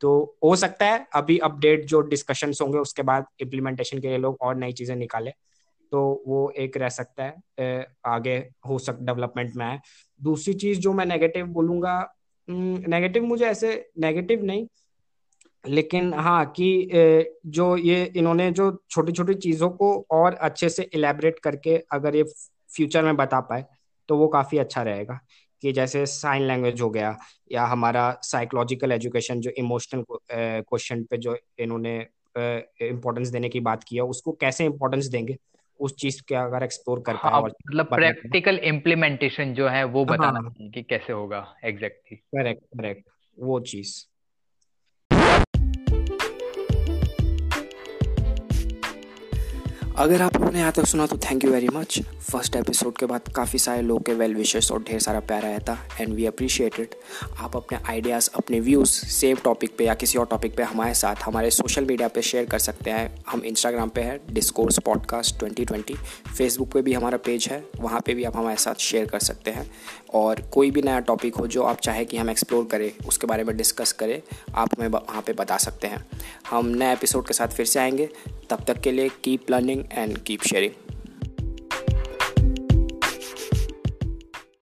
तो हो सकता है अभी अपडेट जो डिस्कशन होंगे उसके बाद इम्प्लीमेंटेशन के लिए लोग और नई चीज़ें निकाले। तो वो एक रह सकता है आगे हो सक डेवलपमेंट में है दूसरी चीज़ जो मैं नेगेटिव बोलूँगा नेगेटिव मुझे ऐसे नेगेटिव नहीं लेकिन हाँ कि जो ये इन्होंने जो छोटी छोटी चीज़ों को और अच्छे से इलेबरेट करके अगर ये फ्यूचर में बता पाए तो वो काफ़ी अच्छा रहेगा कि जैसे साइन लैंग्वेज हो गया या हमारा साइकोलॉजिकल एजुकेशन जो इमोशनल क्वेश्चन पे जो इन्होंने इम्पोर्टेंस देने की बात की है उसको कैसे इम्पोर्टेंस देंगे उस चीज़ के अगर एक्सप्लोर कर पाए हाँ, मतलब प्रैक्टिकल इम्प्लीमेंटेशन जो है वो बताना हाँ, कि कैसे होगा एग्जैक्टली करेक्ट करेक्ट वो चीज़। अगर आप लोगों ने यहाँ तक सुना तो thank you very much first episode के बाद काफ़ी सारे लोग के वेल विशेष और ढेर सारा प्यार आया था एंड वी अप्रिशिएटेड आप अपने आइडियाज़ अपने व्यूज़ सेम टॉपिक पे या किसी और टॉपिक पे हमारे साथ, हमारे सोशल मीडिया पे शेयर कर सकते हैं. हम इंस्टाग्राम पे है discourse podcast twenty twenty Facebook पे भी हमारा पेज है, वहाँ पर भी आप हमारे साथ शेयर कर सकते हैं. और कोई भी नया टॉपिक हो जो आप चाहे कि हम एक्सप्लोर करें, उसके बारे में डिस्कस करें, आप हमें वहाँ पे बता सकते हैं। हम नए एपिसोड के साथ फिर से आएँगे। तब तक के लिए keep learning and keep sharing